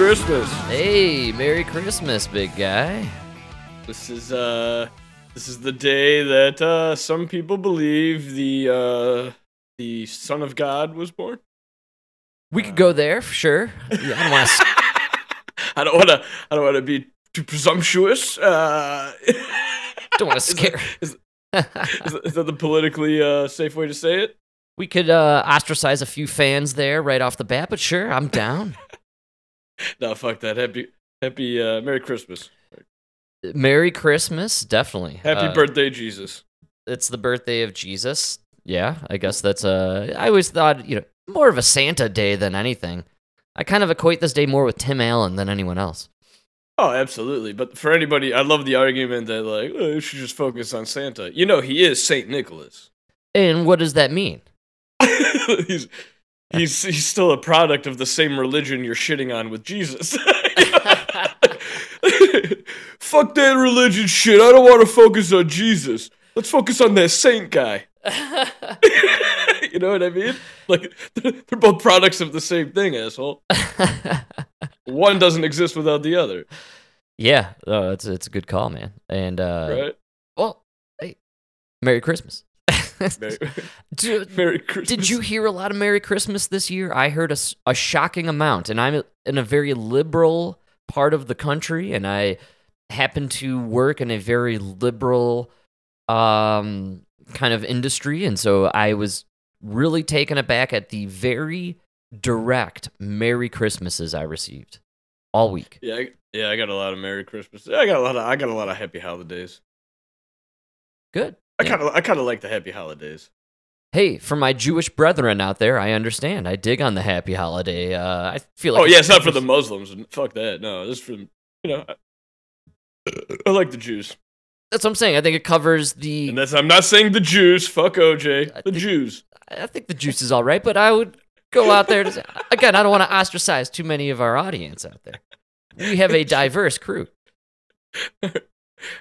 Merry Christmas. Hey, Merry Christmas, big guy. This is uh this is the day that uh some people believe the uh the Son of God was born. We could go there for sure. Yeah, I don't want to. I don't wanna I don't wanna be too presumptuous. Uh Don't want to scare. is, is, is that the politically uh safe way to say it? we could uh, ostracize a few fans there right off the bat, but sure, I'm down. No, fuck that. Happy happy uh Merry Christmas. Merry Christmas, definitely. Happy Uh, birthday, Jesus. It's the birthday of Jesus. Yeah, I guess that's uh I always thought, you know, more of a Santa day than anything. I kind of equate this day more with Tim Allen than anyone else. Oh, absolutely. But for anybody, I love the argument that like oh, you should just focus on Santa. You know, he is Saint Nicholas. And what does that mean? he's he's he's still a product of the same religion you're shitting on with Jesus. Fuck that religion shit. I don't want to focus on Jesus. Let's focus on that saint guy. you know what I mean? Like they're both products of the same thing, asshole. One doesn't exist without the other, yeah, oh, it's it's a good call, man. And uh right? well, hey, Merry Christmas. Merry, Do- Merry Christmas. Did you hear a lot of Merry Christmas this year? I heard a shocking amount, and I'm in a very liberal part of the country, and I happen to work in a very liberal um, kind of industry, and so I was really taken aback at the very direct Merry Christmases I received all week. Yeah, I, yeah, I got a lot of Merry Christmas. I got a lot of I got a lot of Happy Holidays. Good. I kind of I kind of like the Happy Holidays. Hey, for my Jewish brethren out there, I understand. I dig on the Happy Holiday. Uh, I feel like oh yeah, it's not for the Muslims. Fuck that. No, this is for you know. I, I like the Jews, That's what I'm saying. I think it covers the and that's I'm not saying the Jews. Fuck OJ. The think- Jews. I think the juice is all right, but I would go out there to say, again. I don't want to ostracize too many of our audience out there. We have a diverse crew, All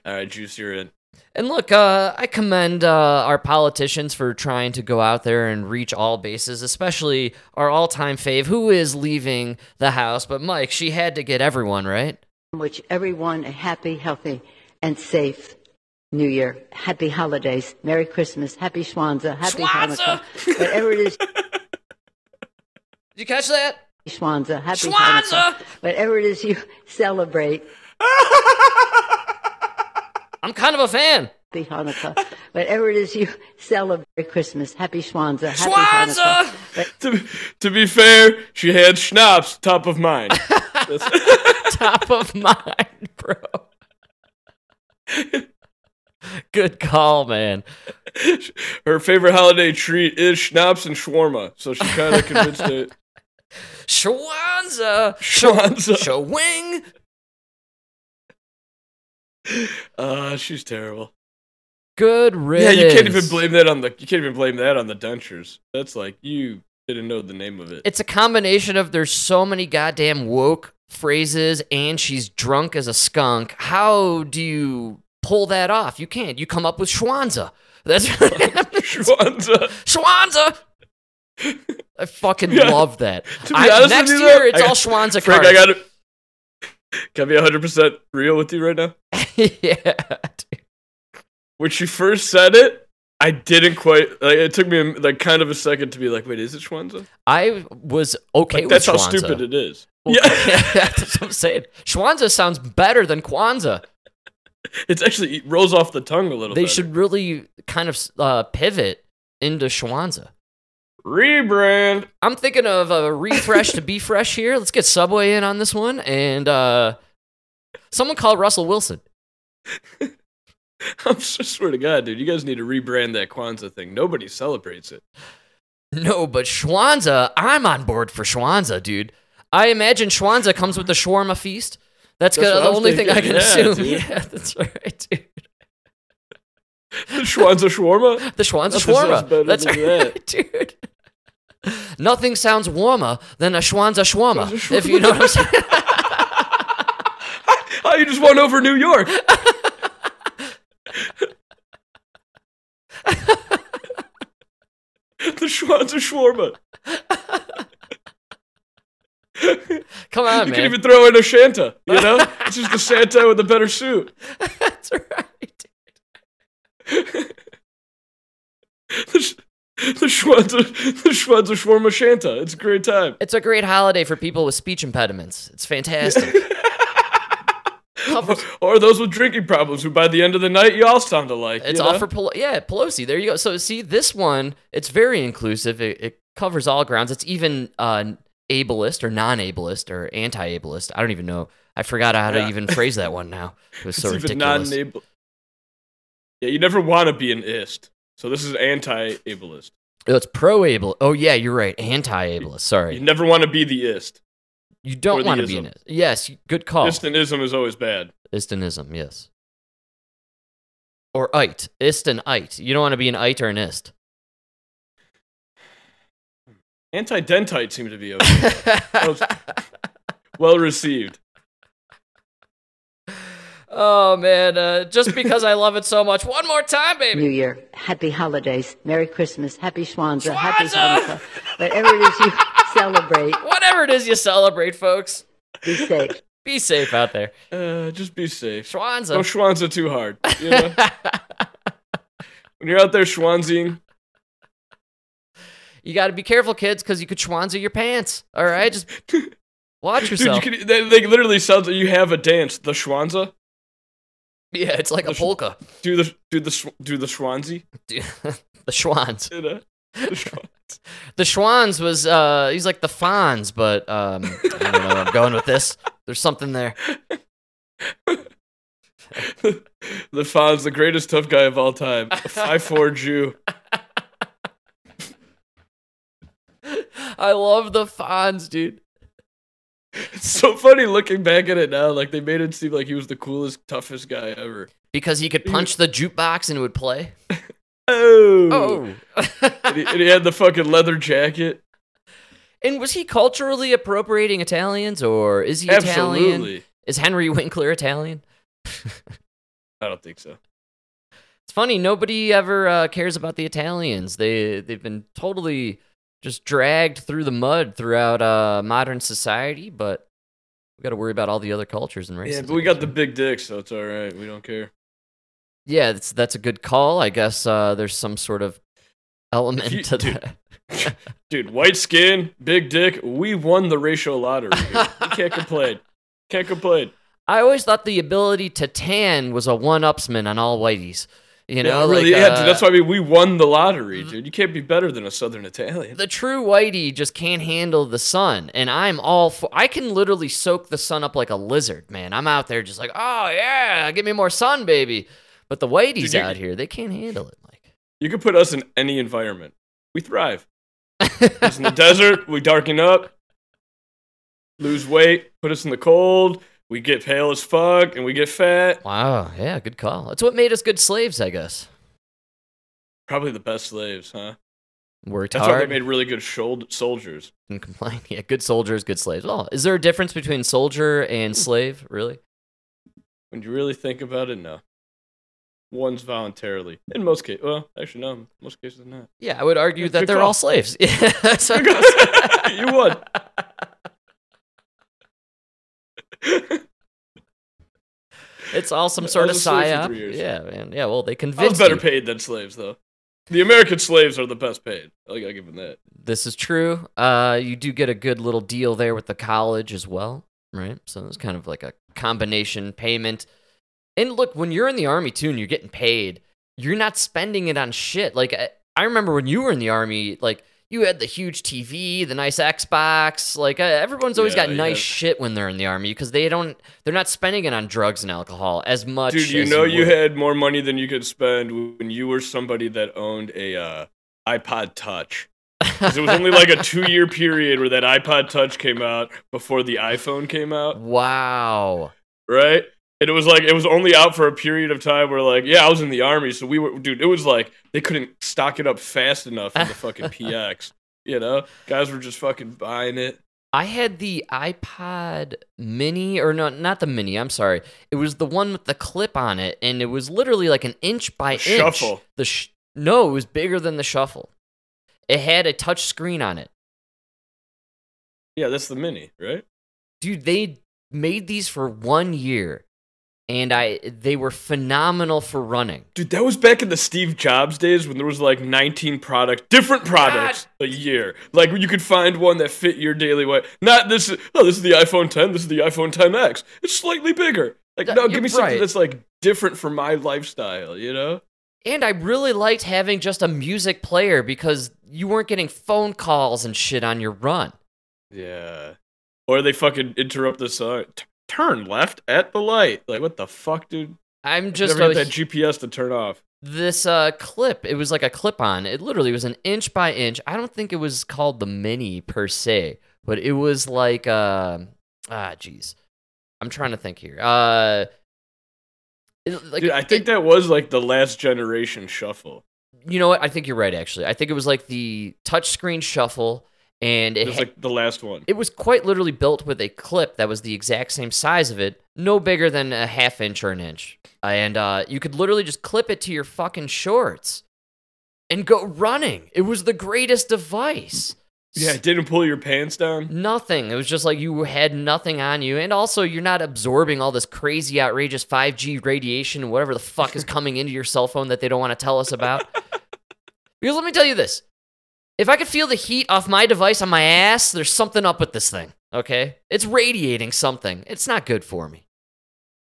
right, Juice, you're in. And look, uh, I commend uh, our politicians for trying to go out there and reach all bases, especially our all-time fave, who is leaving the house. But Mike, she had to get everyone right. wish everyone a happy, healthy, and safe New Year. Happy holidays. Merry Christmas. Happy Schwanza. Happy Schwanza! Hanukkah. Whatever it is, Did you catch that? Schwanza. Happy Schwanza! Hanukkah. Whatever it is you celebrate. I'm kind of a fan. Happy Hanukkah. Whatever it is you celebrate. Christmas. Happy Schwanza. Happy Hanukkah. Schwanza! to, to be fair, she had schnapps top of mind. Top of mind, bro. Good call, man. her favorite holiday treat is schnapps and shawarma, so she kind of convinced it. Schwanza! Schwanza. Showing! Uh, she's terrible. Good Yeah, you can't even blame that on the you can't even blame that on the dentures. That's like you didn't know the name of it. It's a combination of there's so many goddamn woke phrases and she's drunk as a skunk. How do you pull that off? You can't. You come up with Schwanza. That's Schwanza. Schwanza! I fucking Yeah. love that. I- next you, year, it's I all Schwanza Frank, cards. I got it. Can I be 100% real with you right now? yeah. dude. When she first said it, I didn't quite. Like, it took me like kind of a second to be like, "Wait, is it Schwanza?" I was okay Like, that's how Schwanza. stupid it is. Well, Yeah, that's what I'm saying. Schwanza sounds better than Kwanzaa. it's actually it rolls off the tongue a little. They better. should really kind of uh, pivot into Schwanza. Rebrand. I'm thinking of a refresh to be fresh here. Let's get Subway in on this one. And uh, someone call Russell Wilson. I'm so swear to God, dude, you guys need to rebrand that Kwanzaa thing. Nobody celebrates it. No, but Schwanza, I'm on board for Schwanza, dude. I imagine Schwanza comes with the shawarma feast. That's, That's the only thing I can yeah, assume. dude. Yeah, that's right, dude. Schwanza shawarma. The Schwanza Nothing shawarma. That's than right, dude. Nothing sounds warmer than a Schwanza shawarma, Schwanza if you know what I'm saying. Oh, you just won over New York. the Schwanza shawarma. Come on, you man. can even throw in a Shanta. You know, it's just a Santa with a better suit. That's right. The, the Schwanza, the Schwanza Shawarma Shanta. It's a great time. It's a great holiday for people with speech impediments. It's fantastic. Or those with drinking problems who by the end of the night you all sound alike. It's you all for Pelo- yeah Pelosi. There you go. So see this one, it's very inclusive. It, it covers all grounds. It's even uh, ableist or non-ableist or anti-ableist. I don't even know. I forgot how to even phrase that one now. It was It's so even ridiculous. non-able. Yeah, you never want to be an ist. So this is anti-ableist. Oh, it's pro-able. Oh yeah, you're right. Anti-ableist. Sorry. You never want to be the ist. you don't want to be an ist. Yes, good call. Istanism is always bad. Istanism. Yes. Or it. Ist and it. You don't want to be an it or an ist. Anti-dentite seem to be okay. well received. Oh man, uh, just because I love it so much. One more time, baby. New Year, happy holidays, Merry Christmas, Happy Schwanza, Happy Hanukkah, whatever it is you celebrate, Whatever it is you celebrate, folks. be safe. Be safe out there. Uh, just be safe. Don't Schwanza. schwanza too hard. You know? when you're out there schwanzing, you got to be careful, kids, because you could schwanza your pants. All right, just watch dude, yourself. you can, they, they literally sounds like you have a dance. The schwanza. Yeah, it's like a polka. Do the do the schw- do the schwanzy. Dude, the Schwans. You know? The schwa- The Schwans was uh he's like the Fonz, but um I don't know where I'm going with this. There's something there. the Fonz, the greatest tough guy of all time, five four Jew. I love the Fonz, dude. It's so funny looking back at it now. Like they made it seem like he was the coolest, toughest guy ever. Because he could punch the jukebox and it would play. Oh, Oh. and, he, and he had the fucking leather jacket. and was he culturally appropriating Italians or is he Italian? Is Henry Winkler Italian? I don't think so. It's funny, nobody ever uh, cares about the Italians. They they've been totally just dragged through the mud throughout uh, modern society, but we got to worry about all the other cultures and races. Yeah, but we got the big dick, so it's all right. We don't care. Yeah, that's that's a good call. I guess uh, there's some sort of element you- to dude. that. Dude, white skin, big dick. We won the racial lottery. Here. We can't complain. Can't complain. I always thought the ability to tan was a one-upsman on all whiteys. You know, yeah, really, like, yeah, uh, dude. That's why I mean we won the lottery, dude. You can't be better than a Southern Italian. the true whitey just can't handle the sun and i'm all for i can literally soak the sun up like a lizard man i'm out there just like oh yeah give me more sun baby but the whiteys you- out here they can't handle it like You could put us in any environment. We thrive. In the desert, we darken up, lose weight, put us in the cold, we get pale as fuck, and we get fat. wow yeah good call that's what made us good slaves i guess Probably the best slaves, huh? worked That's why they made really good should- soldiers. and complain yeah good soldiers good slaves well is there a difference between soldier and slave really When you really think about it, no. One's voluntarily. In most cases, well, actually, no. Most cases, not. yeah i would argue that they're call. all slaves yeah that's you won. It's all some sort of psyop yeah man yeah well they convinced. I was better you. paid than slaves, though. The American slaves are the best paid. I gotta give them that. This is true. Uh, you do get a good little deal there with the college as well, right? So it's kind of like a combination payment. And look, when you're in the army too, and you're getting paid, you're not spending it on shit. Like I, I remember when you were in the army, like you had the huge TV, the nice Xbox. Like uh, everyone's always Yeah, got nice yeah. shit when they're in the army because they don't, they're not spending it on drugs and alcohol as much. Dude, you know you would. had more money than you could spend when you were somebody that owned a uh, iPod Touch. it was only like a two-year period where that iPod Touch came out before the iPhone came out, wow. right? And it was like it was only out for a period of time where like, yeah, I was in the army, so we were, dude. It was like they couldn't stock it up fast enough in the fucking PX. You know, guys were just fucking buying it. I had the iPod Mini, or no, not the Mini. I'm sorry. It was the one with the clip on it, and it was literally like an inch by The inch. Shuffle. The sh- no, it was bigger than the shuffle. It had a touch screen on it. Yeah, that's the mini, right? dude, they made these for one year, and I they were phenomenal for running. Dude, that was back in the Steve Jobs days when there was like 19 products, different products a year. Like you could find one that fit your daily way. Not this. Oh, this is the iPhone 10. This is the iPhone 10x. It's slightly bigger. Like no, you're give me something that's like different for my lifestyle. You know? And I really liked having just a music player because you weren't getting phone calls and shit on your run. Yeah. Or they fucking interrupt the song. Turn left at the light. Like what the fuck, dude? I'm just Never get that GPS to turn off. this uh, clip. It was like a clip on. It literally was an inch by inch. I don't think it was called the mini per se, but it was like uh, ah, jeez. I'm trying to think here. Uh, it- like Dude, I think that was like the last generation shuffle. you know what? I think you're right. Actually, I think it was like the touchscreen shuffle, and It it was like the last one. it was quite literally built with a clip that was the exact same size of it, no bigger than a half inch or an inch, and uh, you could literally just clip it to your fucking shorts and go running. It was the greatest device. Yeah, it didn't pull your pants down. Nothing. It was just like you had nothing on you. And also, you're not absorbing all this crazy, outrageous 5G radiation and whatever the fuck is coming into your cell phone that they don't want to tell us about. because let me tell you this if I could feel the heat off my device on my ass, there's something up with this thing, okay? It's radiating something. It's not good for me.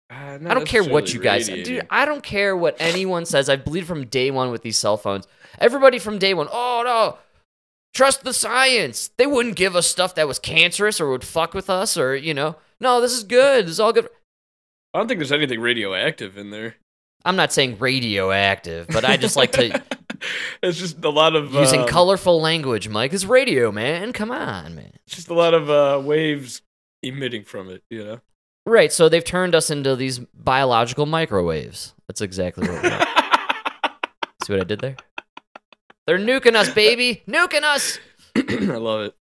Uh, I don't care what you guys Dude, I don't care what anyone says. I believe from day one with these cell phones. Everybody from day one, oh no, trust the science. They wouldn't give us stuff that was cancerous or would fuck with us or, you know, no, this is good. This is all good. I don't think there's anything radioactive in there. I'm not saying radioactive, but I just like to it's just a lot of using um, colorful language, Mike. It's radio, man. Come on, man. It's just a lot of uh, waves emitting from it. You know. Right, so they've turned us into these biological microwaves. That's exactly what we are. See what I did there? They're nuking us, baby. Nuking us. I love it.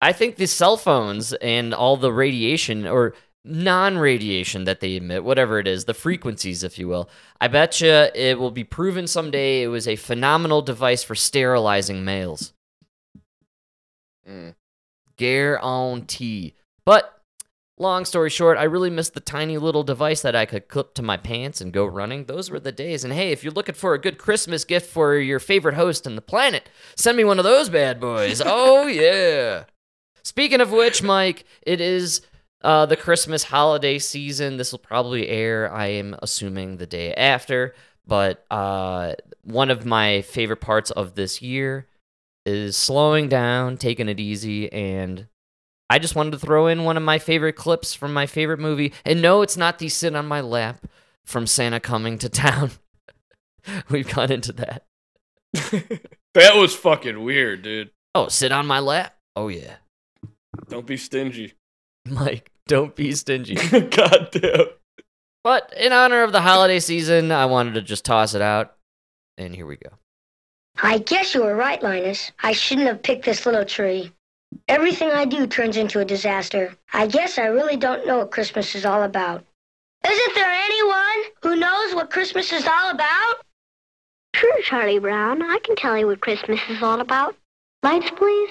I think the cell phones and all the radiation or non-radiation that they emit, whatever it is, the frequencies, if you will, I bet you it will be proven someday it was a phenomenal device for sterilizing males. Mm. Guarantee. But long story short, I really missed the tiny little device that I could clip to my pants and go running. Those were the days. And hey, if you're looking for a good Christmas gift for your favorite host on the planet, send me one of those bad boys. oh yeah. Speaking of which, Mike, it is uh, the Christmas holiday season. This will probably air, I am assuming, the day after. But uh, one of my favorite parts of this year is slowing down, taking it easy, and I just wanted to throw in one of my favorite clips from my favorite movie. And no, it's not the sit on my lap from Santa coming to town. We've gone into that. that was fucking weird, dude. Oh, sit on my lap? Oh, yeah. Don't be stingy. Mike, don't be stingy. God damn. But in honor of the holiday season, I wanted to just toss it out. And here we go. I guess you were right, Linus. I shouldn't have picked this little tree. Everything I do turns into a disaster. I guess I really don't know what Christmas is all about. Isn't there anyone who knows what Christmas is all about? Sure, Charlie Brown. I can tell you what Christmas is all about. Lights, please.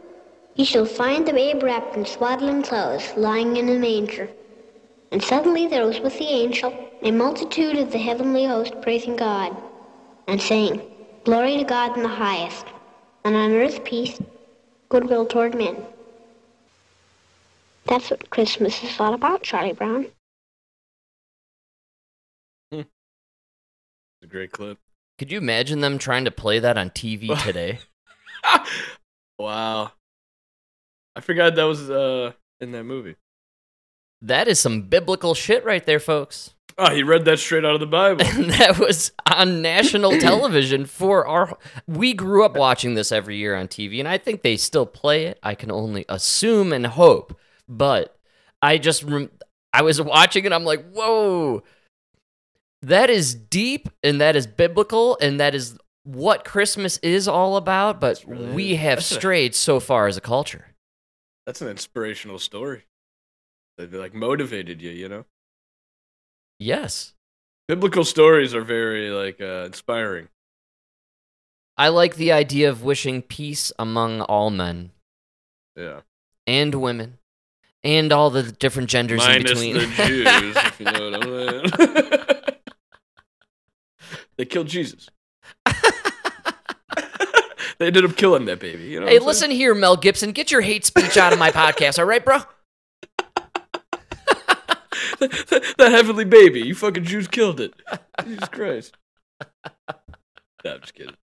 Ye shall find the babe wrapped in swaddling clothes, lying in a manger. And suddenly there was with the angel a multitude of the heavenly host praising God, and saying, Glory to God in the highest, and on earth peace, goodwill toward men. That's what Christmas is all about, Charlie Brown. It's a great clip. Could you imagine them trying to play that on TV today? wow. I forgot that was uh in that movie. that is some biblical shit right there, folks. Oh, he read that straight out of the Bible. And that was on national television for our. We grew up watching this every year on TV, and I think they still play it. I can only assume and hope. But I just rem- I was watching it. I'm like, whoa, that is deep and that is biblical and that is what Christmas is all about. But really- we have strayed so far as a culture. That's an inspirational story. They like motivated you, you know. Yes, Biblical stories are very like uh, inspiring. I like the idea of wishing peace among all men Yeah. and women and all the different genders in between. the Jews, if you know what I'm saying. they killed Jesus. They ended up killing that baby. You know hey, listen here, Mel Gibson. Get your hate speech out of my podcast, all right, bro? saying? that heavenly baby. You fucking Jews killed it. Jesus Christ. No, I'm just kidding.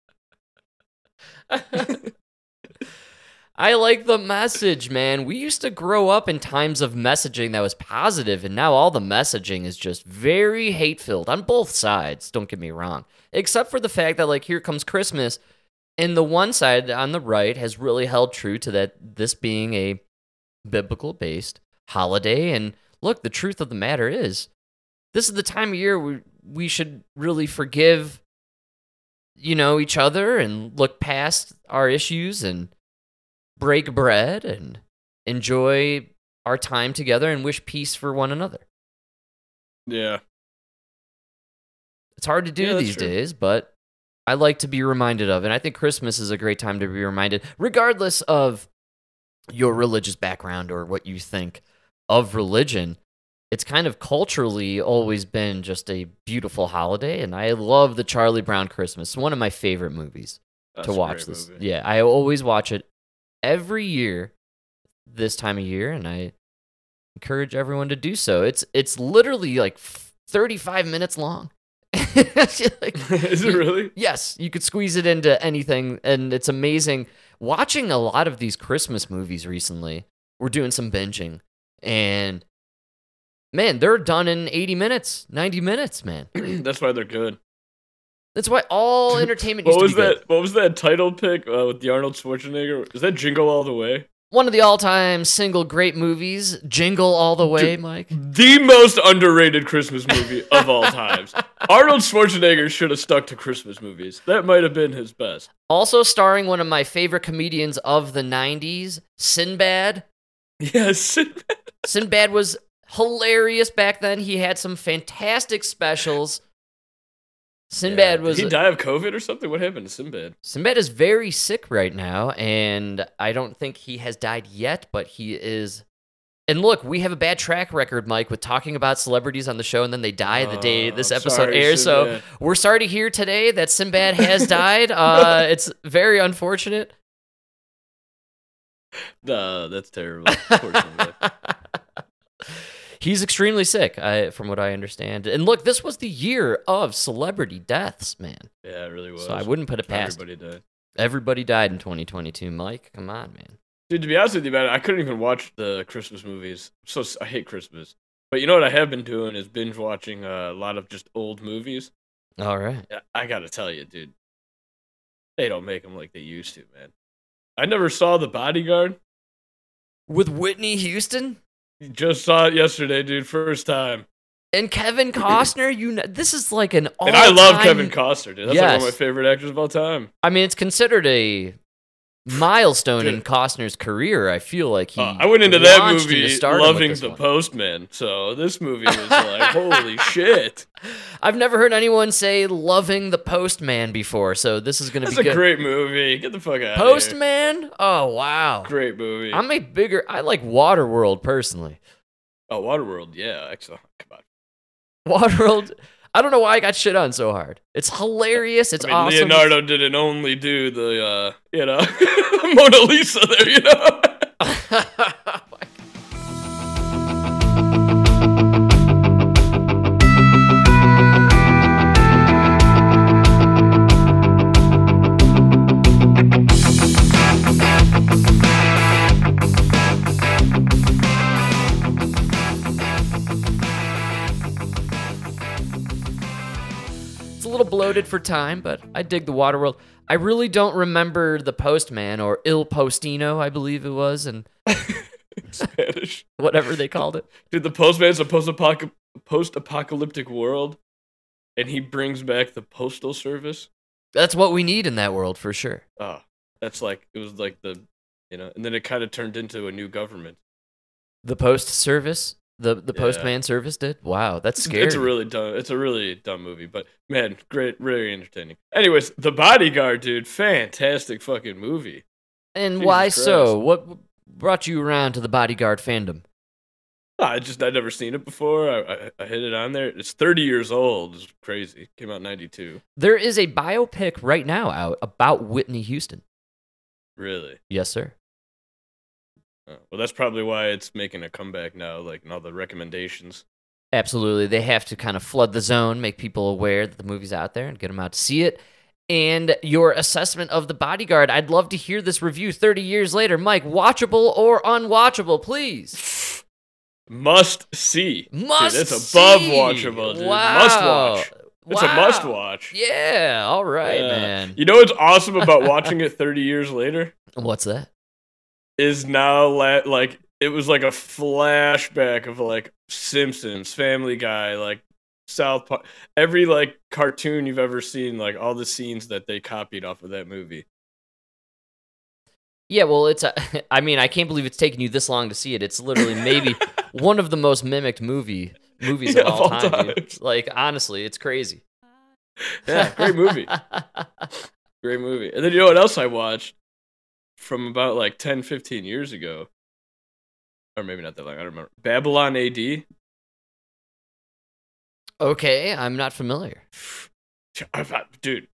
I like the message, man. We used to grow up in times of messaging that was positive, and now all the messaging is just very hate filled on both sides. Don't get me wrong. Except for the fact that, like, here comes Christmas, and the one side on the right has really held true to that, this being a biblical based holiday. And look, the truth of the matter is, this is the time of year we, we should really forgive, you know, each other and look past our issues and break bread and enjoy our time together and wish peace for one another. Yeah. It's hard to do Yeah, these true. days, but I like to be reminded of, and I think Christmas is a great time to be reminded, regardless of your religious background or what you think of religion. It's kind of culturally always been just a beautiful holiday, and I love the Charlie Brown Christmas. It's one of my favorite movies. That's to watch this. movie. Yeah, I always watch it every year this time of year and I encourage everyone to do so. It's it's literally like 35 minutes long. Like, Is it really? Yes, you could squeeze it into anything and it's amazing watching a lot of these Christmas movies recently. We're doing some binging and man, they're done in 80 minutes, 90 minutes, man. That's why they're good. That's why all entertainment What used was be good. that? What was that title pick uh, with the Arnold Schwarzenegger? Is that Jingle All the Way? One of the all-time single great movies, Jingle All the Way, Dude. Mike. The most underrated Christmas movie of all times. Arnold Schwarzenegger should have stuck to Christmas movies. That might have been his best. Also starring one of my favorite comedians of the 90s, Sinbad. Yes. Sinbad was hilarious back then. He had some fantastic specials. Sinbad was Did he die of COVID or something? What happened to Sinbad? Sinbad is very sick right now, and I don't think he has died yet, but he is. And look, we have a bad track record, Mike, with talking about celebrities on the show, and then they die the day Oh, this I'm episode sorry, airs. So we're sorry to hear today that Sinbad has died. Uh, it's very unfortunate. No, that's terrible. He's extremely sick, I, from what I understand. And look, this was the year of celebrity deaths, man. Yeah, it really was. So I wouldn't put it past. Everybody died. Everybody died in 2022, Mike. Come on, man. Dude, to be honest with you, man, I couldn't even watch the Christmas movies. So I hate Christmas. But you know what I have been doing is binge watching uh, a lot of just old movies. All right. I gotta tell you, dude, they don't make them like they used to, man. I never saw The Bodyguard. With Whitney Houston Just saw it yesterday, dude. First time. and Kevin Costner, you know, this is like an all And I love Kevin Costner, dude. That's like one of my favorite actors of all time. I mean, it's considered a milestone in Costner's career. I feel like he Uh, I went into that movie into loving The one. Postman. So this movie was like, holy shit. I've never heard anyone say loving the Postman before, so this is going to That's be a good. great movie. Get the fuck out of. Postman? Oh, wow. Great movie. I'm a bigger I like Waterworld personally. Oh, Waterworld. Yeah, excellent. Come on. Waterworld I don't know why I got shit on so hard. It's hilarious. It's I mean, awesome. Leonardo didn't only do the, uh, you know, Mona Lisa there, you know? bloated for time, but I dig the water world. I really don't remember the Postman or Il Postino, I believe it was, and Spanish. whatever they called it. Dude, the postman's a post-apoc- post-apocalyptic world, and he brings back the postal service. That's what we need in that world for sure. Oh, that's like it was like the, you know, and then it kind of turned into a new government. The post service, the the Yeah. postman service did. Wow, that's scary. It's a really dumb. It's a really dumb movie, but man, great, really entertaining. Anyways, The Bodyguard, dude, fantastic fucking movie. and Jesus why Christ. so? What brought you around to the bodyguard fandom? I just I'd never seen it before. I, I I hit it on there. It's 30 years old. It's crazy. Came out in 92. There is a biopic right now out about Whitney Houston. Really? Yes, sir. Oh, well, that's probably why it's making a comeback now. Like and all the recommendations. Absolutely. They have to kind of flood the zone, make people aware that the movie's out there and get them out to see it. And your assessment of The Bodyguard, I'd love to hear this review 30 years later. Mike, watchable or unwatchable, please? Must see. Must Dude, it's above see. watchable, dude. Wow. Must watch. It's a must watch. Yeah, all right, Yeah. man. You know what's awesome about watching it 30 years later? What's that? Is now la- like it was like a flashback of like Simpsons, Family Guy, like South Park, every like cartoon you've ever seen, like all the scenes that they copied off of that movie. Yeah, well, it's a, I mean, I can't believe it's taken you this long to see it. It's literally maybe one of the most mimicked movie movies Yeah, of all, of all time. Like honestly, it's crazy. Yeah, great movie. Great movie. And then you know what else I watched from about like 10, 15 years ago? Or maybe not that long. I don't remember. Babylon AD. okay, I'm not familiar. Dude,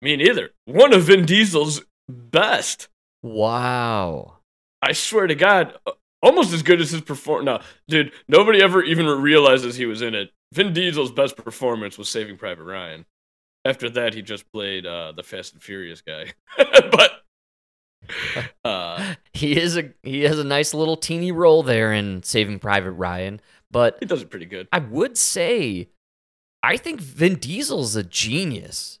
me neither. One of Vin Diesel's best. Wow. I swear to God, almost as good as his performance. No, dude, nobody ever even realizes he was in it. Vin Diesel's best performance was Saving Private Ryan. After that, he just played uh, the Fast and Furious guy. but uh, He is a he has a nice little teeny role there in Saving Private Ryan, but he does it pretty good. I would say I think Vin Diesel's a genius.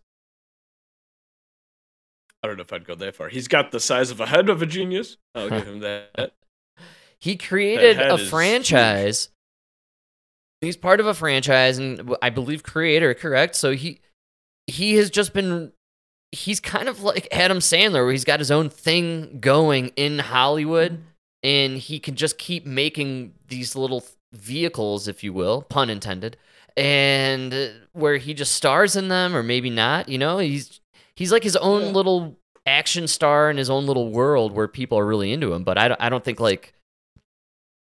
I don't know if I'd go that far. He's got the size of a head of a genius. I'll give him that. He created head a is franchise. He's part of a franchise, and I believe creator, correct? So he he has just been. He's kind of like Adam Sandler, where he's got his own thing going in Hollywood, and he can just keep making these little vehicles, if you will, pun intended, and uh, where he just stars in them, or maybe not. You know, he's he's like his own Yeah. little action star in his own little world where people are really into him. But I don't, I don't think like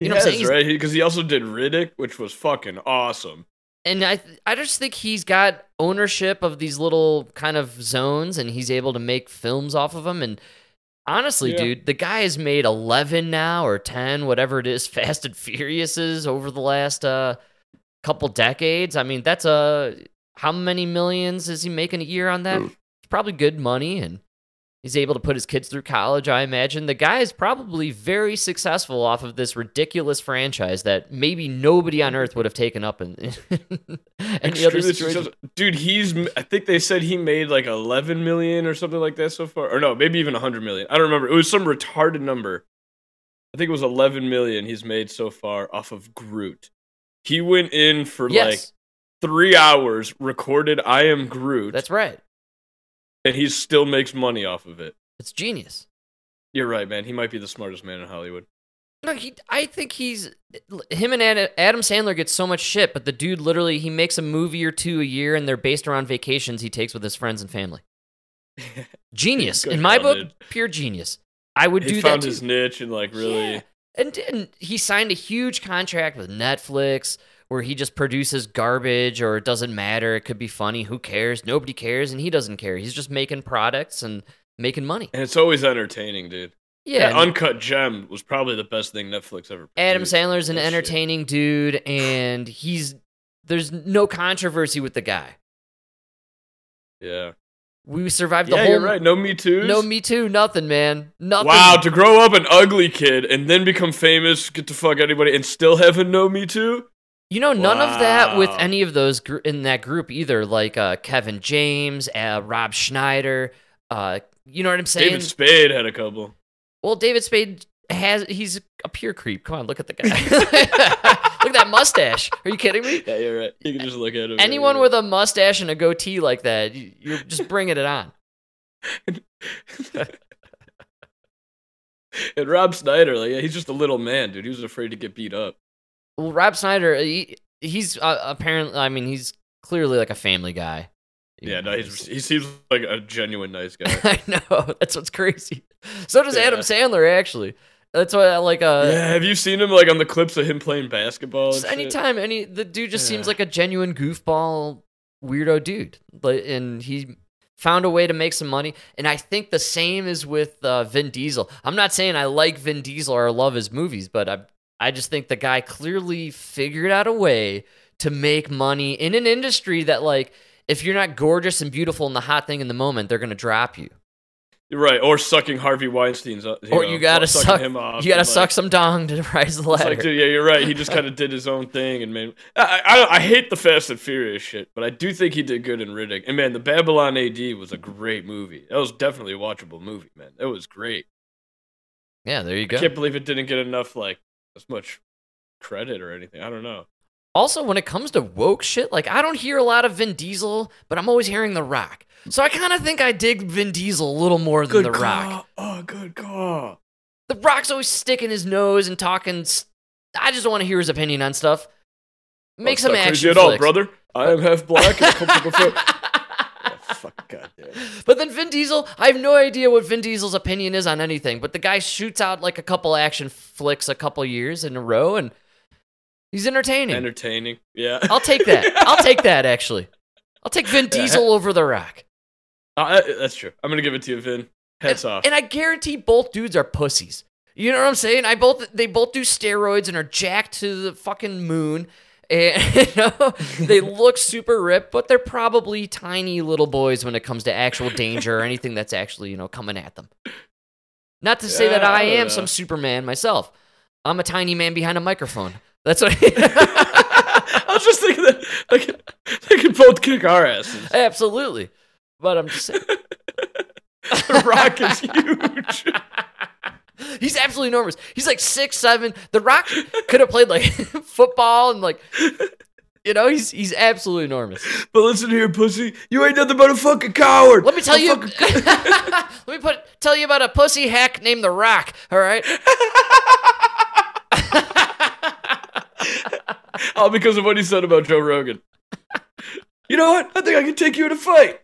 He You know what I'm has, saying? Right? Because he also did Riddick, which was fucking awesome. And I I just think he's got ownership of these little kind of zones, and he's able to make films off of them. And honestly, Yeah. dude, the guy has made eleven now or ten, whatever it is, Fast and Furiouses over the last uh couple decades. I mean, that's a how many millions is he making a year on that? It's probably good money, and he's able to put his kids through college. I imagine the guy is probably very successful off of this ridiculous franchise that maybe nobody on earth would have taken up in any other situation. Dude, he's. I think they said he made like 11 million or something like that so far, or no, maybe even 100 million. I don't remember. It was some retarded number. I think it was 11 million he's made so far off of Groot. He went in for like three hours, recorded "I am Groot," that's right. And he still makes money off of it. It's genius. You're right, man. He might be the smartest man in Hollywood. No, he. I think he's him and Ad- Adam Sandler get so much shit, but the dude literally he makes a movie or two a year, and they're based around vacations he takes with his friends and family. Genius in my book, dude. pure genius. I would he do found that his niche and like really. Yeah. And, and he signed a huge contract with Netflix where he just produces garbage or it doesn't matter. It could be funny. Who cares? Nobody cares. And he doesn't care. He's just making products and making money. And it's always entertaining, dude. Yeah. That Uncut Gem was probably the best thing Netflix ever. Adam. Sandler's an That shit. entertaining dude and he's there's no controversy with the guy. Yeah. We survived the yeah, whole you're right. No Me Too. No me too, nothing, man. Nothing. Wow, to grow up an ugly kid and then become famous, get to fuck anybody, and still have a no Me Too? You know, none of that with any of those gr- in that group either, like uh, Kevin James, uh, Rob Schneider. Uh, you know what I'm saying? David Spade had a couple. well, David Spade has he's a pure creep. Come on, look at the guy. look at that mustache. Are you kidding me? Yeah, you're right. You can just look at him. Anyone with a mustache and a goatee like that, you- you're just bringing it on. and Rob Schneider, like, yeah, he's just a little man, dude. He was afraid to get beat up. Well, Rob Schneider, he, he's uh, apparently, I mean, he's clearly like a family guy. Yeah, no, he's he seems like a genuine nice guy. I know. That's what's crazy. So does Adam Sandler, actually. That's why I like uh yeah, have you seen him like on the clips of him playing basketball? just shit? anytime any the dude just seems like a genuine goofball weirdo dude. Like and he found a way to make some money. And I think the same is with uh, Vin Diesel. I'm not saying I like Vin Diesel or love his movies, but I I just think the guy clearly figured out a way to make money in an industry that like if you're not gorgeous and beautiful and the hot thing in the moment, they're gonna drop you. You're right, or sucking Harvey Weinstein's. uh, or know, you gotta sucking suck. him off. you gotta suck like, some dong to rise the ladder. like, dude, yeah, you're right. He just kind of did his own thing, and man, I, I I hate the Fast and Furious shit, but I do think he did good in Riddick. And man, the Babylon AD was a great movie. That was definitely a watchable movie, man. It was great. yeah, there you go. I go. can't believe it didn't get enough like as much credit or anything. I don't know. Also, when it comes to woke shit, like I don't hear a lot of Vin Diesel, but I'm always hearing The Rock. So I kind of think I dig Vin Diesel a little more than The Rock. Oh, good call. The Rock's always sticking his nose and talking. I just want to hear his opinion on stuff. Oh, Make That's some action crazy at all, brother. I am half black I come from a fa- Oh, But then Vin Diesel, I have no idea what Vin Diesel's opinion is on anything. But the guy shoots out like a couple action flicks a couple years in a row, and he's entertaining. Entertaining. Yeah. I'll take that. I'll take that. Actually, I'll take Vin Diesel over The Rock. Uh, that's true. I'm gonna give it to you, Vin. Hats and, off. And I guarantee both dudes are pussies. You know what I'm saying? I both they both do steroids and are jacked to the fucking moon. And you know, they look super ripped, but they're probably tiny little boys when it comes to actual danger or anything that's actually, you know, coming at them. Not to say that I I am know. some Superman myself. I'm a tiny man behind a microphone. That's what I was just thinking that they could, they could both kick our asses. Absolutely. But I'm just saying. the Rock is huge. He's absolutely enormous. He's like six seven. The Rock could have played like football and like, you know, he's he's absolutely enormous. But listen here, pussy. You ain't nothing but a fucking coward. Let me tell A you. fucking- let me put tell you about a pussy hack named The Rock. All right. All because of what he said about Joe Rogan. You know what? I think I can take you in a fight.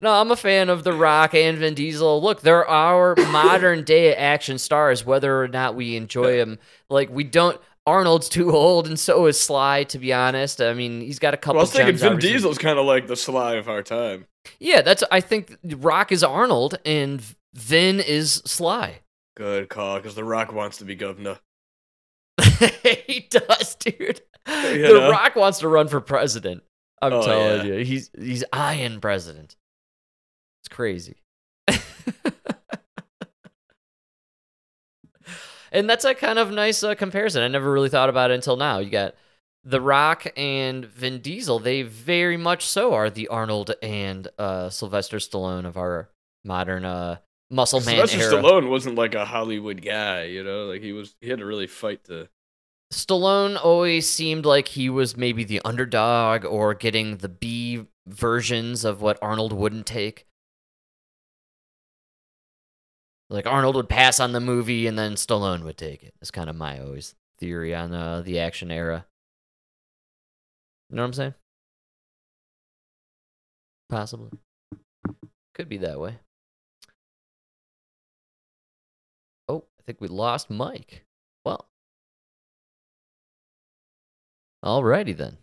No, I'm a fan of The Rock and Vin Diesel. Look, they're our modern day action stars, whether or not we enjoy them. Like we don't. Arnold's too old, and so is Sly. To be honest, I mean, he's got a couple. Well, I was thinking Vin obviously. Diesel's kind of like the Sly of our time. Yeah, that's. I think Rock is Arnold and Vin is Sly. Good call, because The Rock wants to be governor. he does, dude. You the know? Rock wants to run for president. I'm Oh, telling yeah. you, he's he's eyeing president. It's crazy. and that's a kind of nice uh, comparison. I never really thought about it until now. You got The Rock and Vin Diesel. They very much so are the Arnold and uh, Sylvester Stallone of our modern uh, muscle man Sylvester era. Stallone wasn't like a Hollywood guy, you know. Like he was, he had to really fight to. Stallone always seemed like he was maybe the underdog or getting the B versions of what Arnold wouldn't take. Like Arnold would pass on the movie and then Stallone would take it. It's kind of my always theory on uh, the action era. You know what I'm saying? Possibly. Could be that way. Oh, I think we lost Mike. Well. Alrighty then.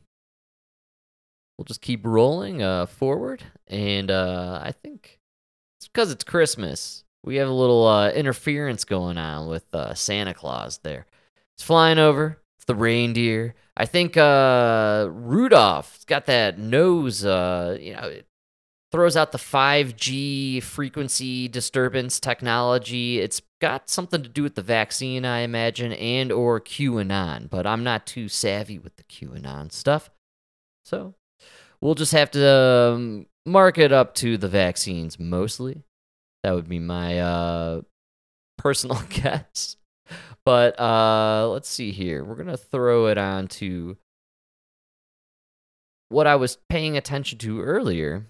We'll just keep rolling uh, forward, and uh, I think it's because it's Christmas. We have a little uh, interference going on with uh, Santa Claus there. It's flying over. It's the reindeer. I think uh, Rudolph's got that nose. Uh, you know, it throws out the 5G frequency disturbance technology. It's got something to do with the vaccine, I imagine, and or QAnon. But I'm not too savvy with the QAnon stuff, so we'll just have to um, mark it up to the vaccines mostly. That would be my uh, personal guess. But uh, let's see here. We're gonna throw it on to what I was paying attention to earlier,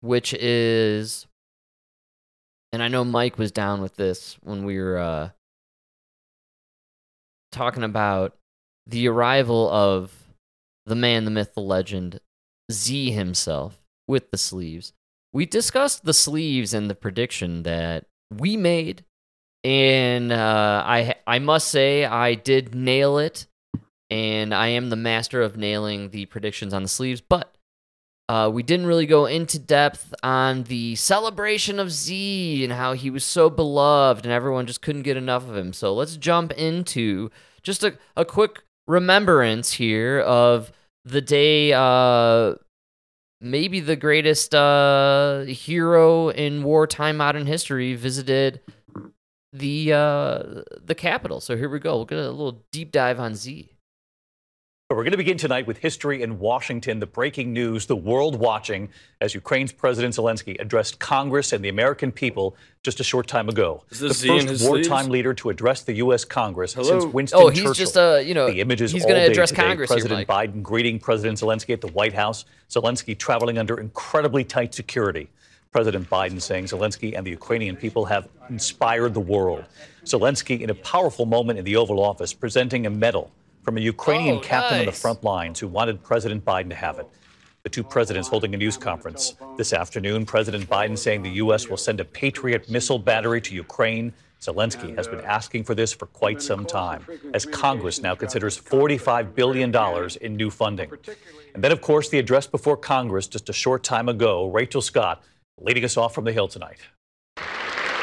which is, and I know Mike was down with this when we were uh, talking about the arrival of the man, the myth, the legend, Z himself with the sleeves. We discussed the sleeves and the prediction that we made, and uh, I I must say I did nail it, and I am the master of nailing the predictions on the sleeves. But uh, we didn't really go into depth on the celebration of Z and how he was so beloved, and everyone just couldn't get enough of him. So let's jump into just a, a quick remembrance here of the day uh maybe the greatest uh hero in wartime modern history visited the uh the capital. So here we go. We'll get a little deep dive on z we're going to begin tonight with history in Washington, the breaking news, the world watching as Ukraine's President Zelensky addressed Congress and the American people just a short time ago. Is the this Z first wartime sleeves? leader to address the U.S. Congress Hello? since Winston Churchill. oh he's Churchill. just uh you know the images he's gonna address today. congress President Mike. Biden greeting President Zelensky at the White House. Zelensky traveling under incredibly tight security. President Biden saying Zelensky and the Ukrainian people have inspired the world. Zelensky in a powerful moment in the Oval Office presenting a medal from a Ukrainian Oh, captain on the front lines who wanted President Biden to have it. The two presidents holding a news conference this afternoon. President Biden saying the U.S. will send a Patriot missile battery to Ukraine. Zelensky has been asking for this for quite some time, as Congress now considers $45 billion in new funding. And then, of course, the address before Congress just a short time ago. Rachel Scott leading us off from the Hill tonight.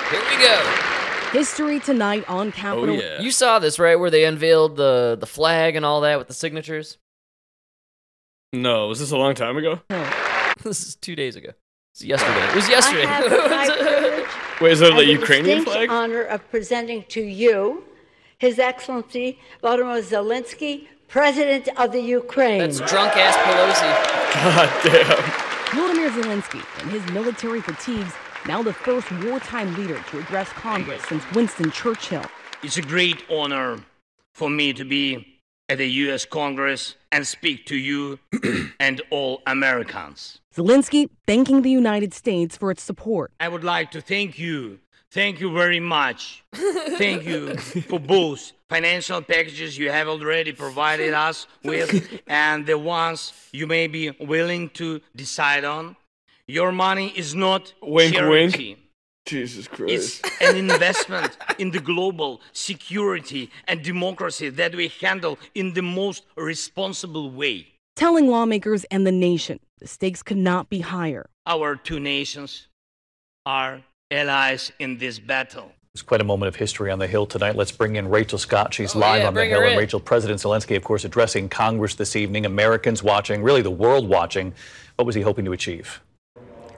here we go History tonight on Capitol. Oh Capitol. yeah. you saw this right where they unveiled the the flag and all that with the signatures No, was this a long time ago? No. this is two days ago it's yesterday it was yesterday I have the Wait, is that the the Ukrainian distinct flag? honor of presenting to you His Excellency Volodymyr Zelensky, President of the Ukraine. that's drunk ass pelosi God damn. Volodymyr Zelensky and his military fatigues, now the first wartime leader to address Congress since Winston Churchill. It's a great honor for me to be at the U.S. Congress and speak to you and all Americans. Zelensky thanking the United States for its support. I would like to thank you. Thank you very much. Thank you for both financial packages you have already provided us with and the ones you may be willing to decide on. Your money is not Wink, wink. charity. Jesus It's Christ. an investment in the global security and democracy that we handle in the most responsible way. Telling lawmakers and the nation the stakes could not be higher. Our two nations are allies in this battle. It's quite a moment of history on the Hill tonight. Let's bring in Rachel Scott. She's Oh, live yeah, on the bring Hill. her And in. Rachel, President Zelensky, of course, addressing Congress this evening, Americans watching, really the world watching. What was he hoping to achieve?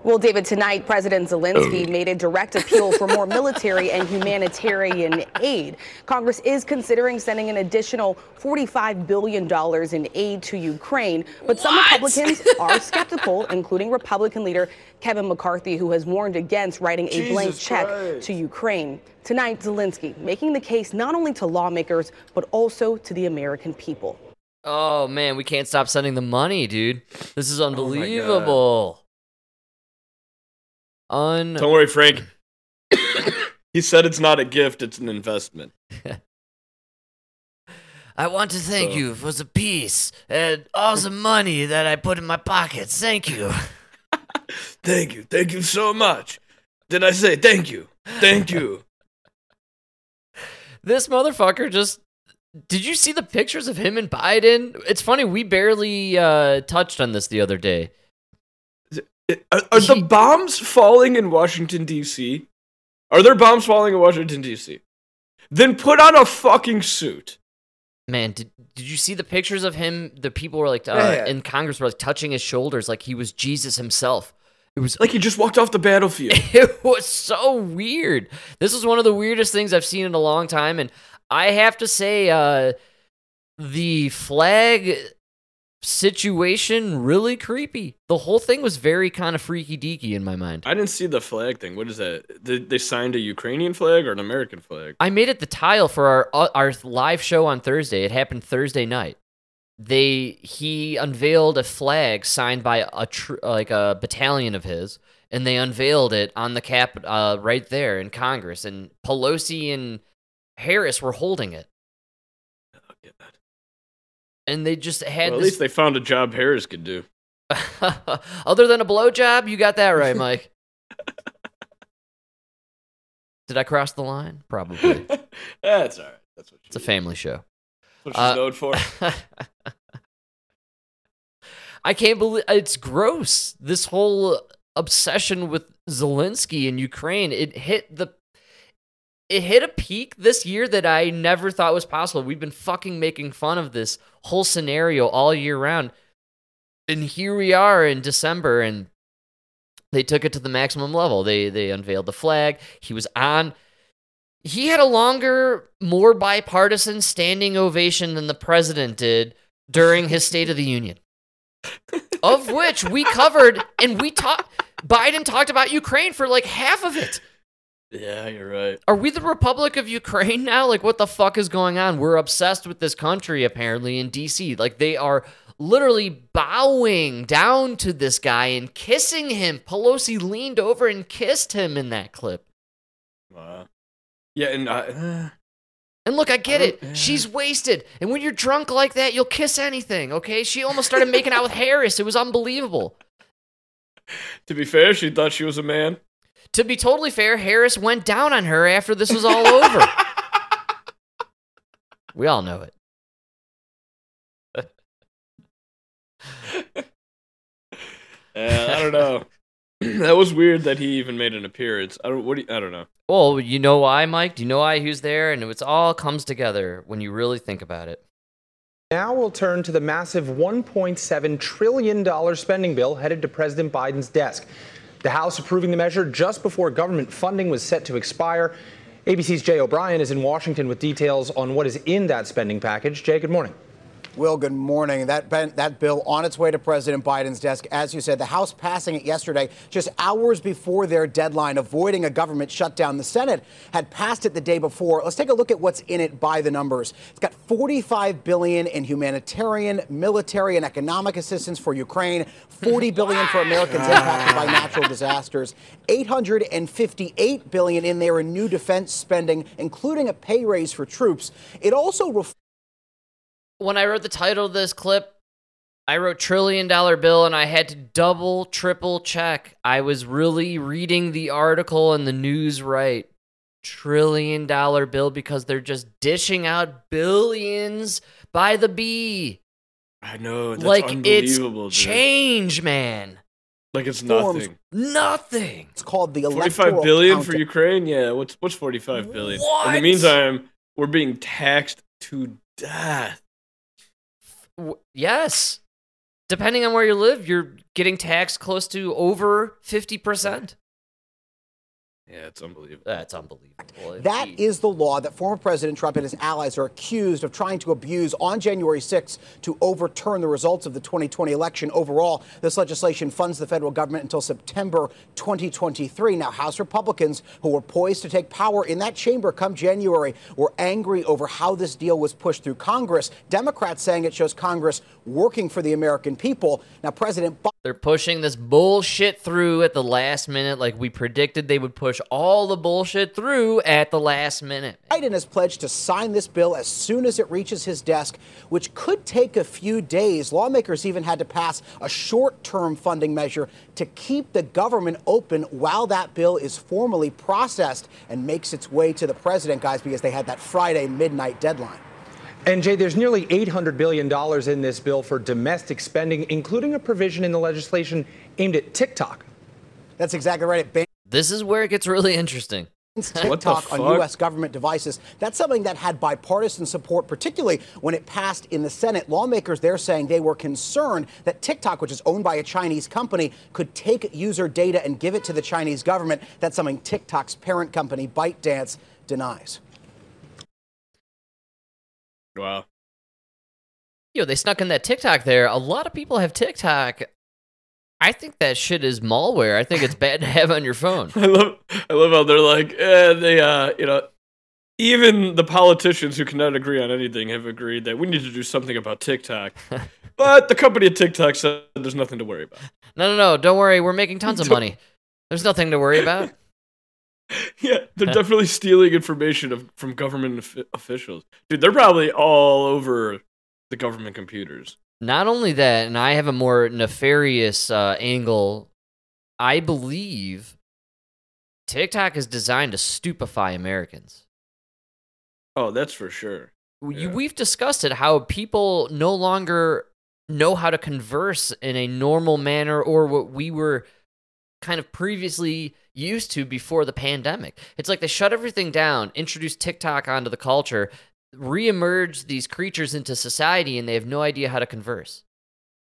Well, David, tonight President Zelensky made a direct appeal for more military and humanitarian aid. Congress is considering sending an additional $45 billion in aid to Ukraine, but some Republicans are skeptical, including Republican leader Kevin McCarthy, who has warned against writing a blank check Christ. to Ukraine. Tonight, Zelensky making the case not only to lawmakers, but also to the American people. Oh man, we can't stop sending the money, dude. This Oh is unbelievable. Un Don't worry, Frank. he said it's not a gift, it's an investment. I want to thank So- you for the peace and all the money that I put in my pockets. Thank you. Thank you. Thank you so much. Did I say thank you? Thank you. This motherfucker just Did you see the pictures of him and Biden? It's funny, we barely uh touched on this the other day. Are, are the bombs falling in Washington, D.C.? Are there bombs falling in Washington, D.C.? Then put on a fucking suit. Man, did did you see the pictures of him? The people were like uh, in Congress were like touching his shoulders like he was Jesus himself. It was Like he just walked off the battlefield. it was so weird. This was one of the weirdest things I've seen in a long time, and I have to say, uh, the flag situation really creepy. The whole thing was very kind of freaky deaky in my mind. I didn't see the flag thing. What is that? Did they signed a Ukrainian flag or an American flag? I made it the tile for our uh, our live show on Thursday. It happened Thursday night. They he unveiled a flag signed by a tr- like a battalion of his, and they unveiled it on the cap uh, right there in Congress. And Pelosi and Harris were holding it, and they just had Well, at this. least they found a job Harris could do. Other than a blowjob, you got that right, Mike. Did I cross the line? Probably. That's all right. That's what It's a family show. That's what she's Uh, known for. I can't believe it's gross. This whole obsession with Zelensky in Ukraine, it hit the it hit a peak this year that I never thought was possible. We've been fucking making fun of this whole scenario all year round. And here we are in December and they took it to the maximum level. They they unveiled the flag. He was on he had a longer, more bipartisan standing ovation than the president did during his State of the Union. of which we covered and we talked Biden talked about Ukraine for like half of it. Yeah, you're right. Are we the Republic of Ukraine now? Like, what the fuck is going on? We're obsessed with this country, apparently, in DC. Like, they are literally bowing down to this guy and kissing him. Pelosi leaned over and kissed him in that clip. Wow. Yeah, and uh, And look, I get it. She's wasted. And when you're drunk like that, you'll kiss anything, okay? She almost started making out with Harris. It was unbelievable. to be fair, she thought she was a man. To be totally fair, Harris went down on her after this was all over. we all know it. Yeah, I don't know. that was weird that he even made an appearance. I don't. What? Do you, I don't know. Well, you know why, Mike? Do you know why he was there? And it's all comes together when you really think about it. Now we'll turn to the massive $1.7 trillion spending bill headed to President Biden's desk. The House approving the measure just before government funding was set to expire. ABC's Jay O'Brien is in Washington with details on what is in that spending package. Jay, good morning. Will, good morning. That, that bill on its way to President Biden's desk. As you said, the House passing it yesterday, just hours before their deadline, avoiding a government shutdown. The Senate had passed it the day before. Let's take a look at what's in it by the numbers. It's got 45 billion in humanitarian, military, and economic assistance for Ukraine, 40 billion for Americans impacted by natural disasters, 858 billion in there in new defense spending, including a pay raise for troops. It also reflects When I wrote the title of this clip, I wrote trillion dollar bill and I had to double, triple check. I was really reading the article and the news right. Trillion dollar bill because they're just dishing out billions by the B. I know. That's like it's unbelievable. dude. change, man. Like it's nothing. Nothing. It's called the Forty-five electoral billion for Ukraine. Yeah. What's what's forty-five billion? In the meantime, we're being taxed to death. W- Yes. Depending on where you live, you're getting taxed close to over 50%. Yeah, it's unbelievable. That's unbelievable. That is the law that former President Trump and his allies are accused of trying to abuse on January 6th to overturn the results of the 2020 election. Overall, this legislation funds the federal government until September 2023. Now, House Republicans, who were poised to take power in that chamber come January, were angry over how this deal was pushed through Congress. Democrats saying it shows Congress working for the American people. Now, President Biden They're pushing this bullshit through at the last minute, like we predicted they would push all the bullshit through at the last minute. Biden has pledged to sign this bill as soon as it reaches his desk, which could take a few days. Lawmakers even had to pass a short term funding measure to keep the government open while that bill is formally processed and makes its way to the president, guys, because they had that Friday midnight deadline. And Jay, there's nearly $800 billion in this bill for domestic spending, including a provision in the legislation aimed at TikTok. That's exactly right. It bans This is where it gets really interesting. TikTok on U.S. government devices. That's something that had bipartisan support, particularly when it passed in the Senate. Lawmakers there saying they were concerned that TikTok, which is owned by a Chinese company, could take user data and give it to the Chinese government. That's something TikTok's parent company, ByteDance, denies. Wow. Yo, they snuck in that TikTok there. A lot of people have TikTok. I think that shit is malware. I think it's bad to have on your phone. I love I love how they're like, eh, they uh, you know, even the politicians who cannot agree on anything have agreed that we need to do something about TikTok. but the company at TikTok said there's nothing to worry about. No, no, no. Don't worry. We're making tons of money. There's nothing to worry about. Yeah, they're definitely stealing information of, from government of- officials. Dude, they're probably all over the government computers. Not only that, and I have a more nefarious uh, angle. I believe TikTok is designed to stupefy Americans. Oh, that's for sure. You, we've discussed it how people no longer know how to converse in a normal manner or what we were kind of previously used to before the pandemic. It's like they shut everything down, introduced TikTok onto the culture, reemerge these creatures into society, and they have no idea how to converse.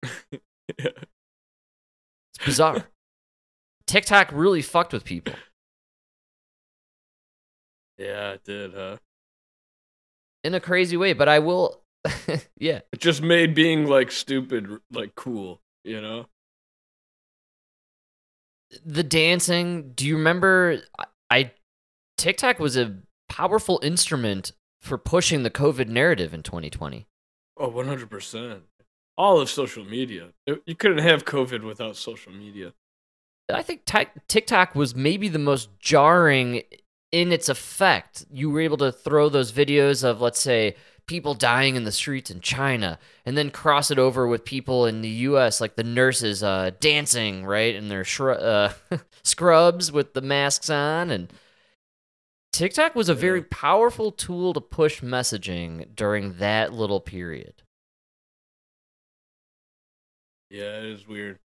It's bizarre. TikTok really fucked with people. Yeah, it did, huh? in a crazy way, but I will yeah. It just made being like stupid like cool, you know? The dancing, do you remember I, I TikTok was a powerful instrument for pushing the COVID narrative in 2020. Oh, 100%. All of social media. You couldn't have COVID without social media. I think TikTok was maybe the most jarring in its effect. You were able to throw those videos of, let's say, people dying in the streets in China, and then cross it over with people in the U.S., like the nurses uh, dancing, right, in their shru- uh, scrubs with the masks on, and TikTok was a very powerful tool to push messaging during that little period. Yeah, it is weird.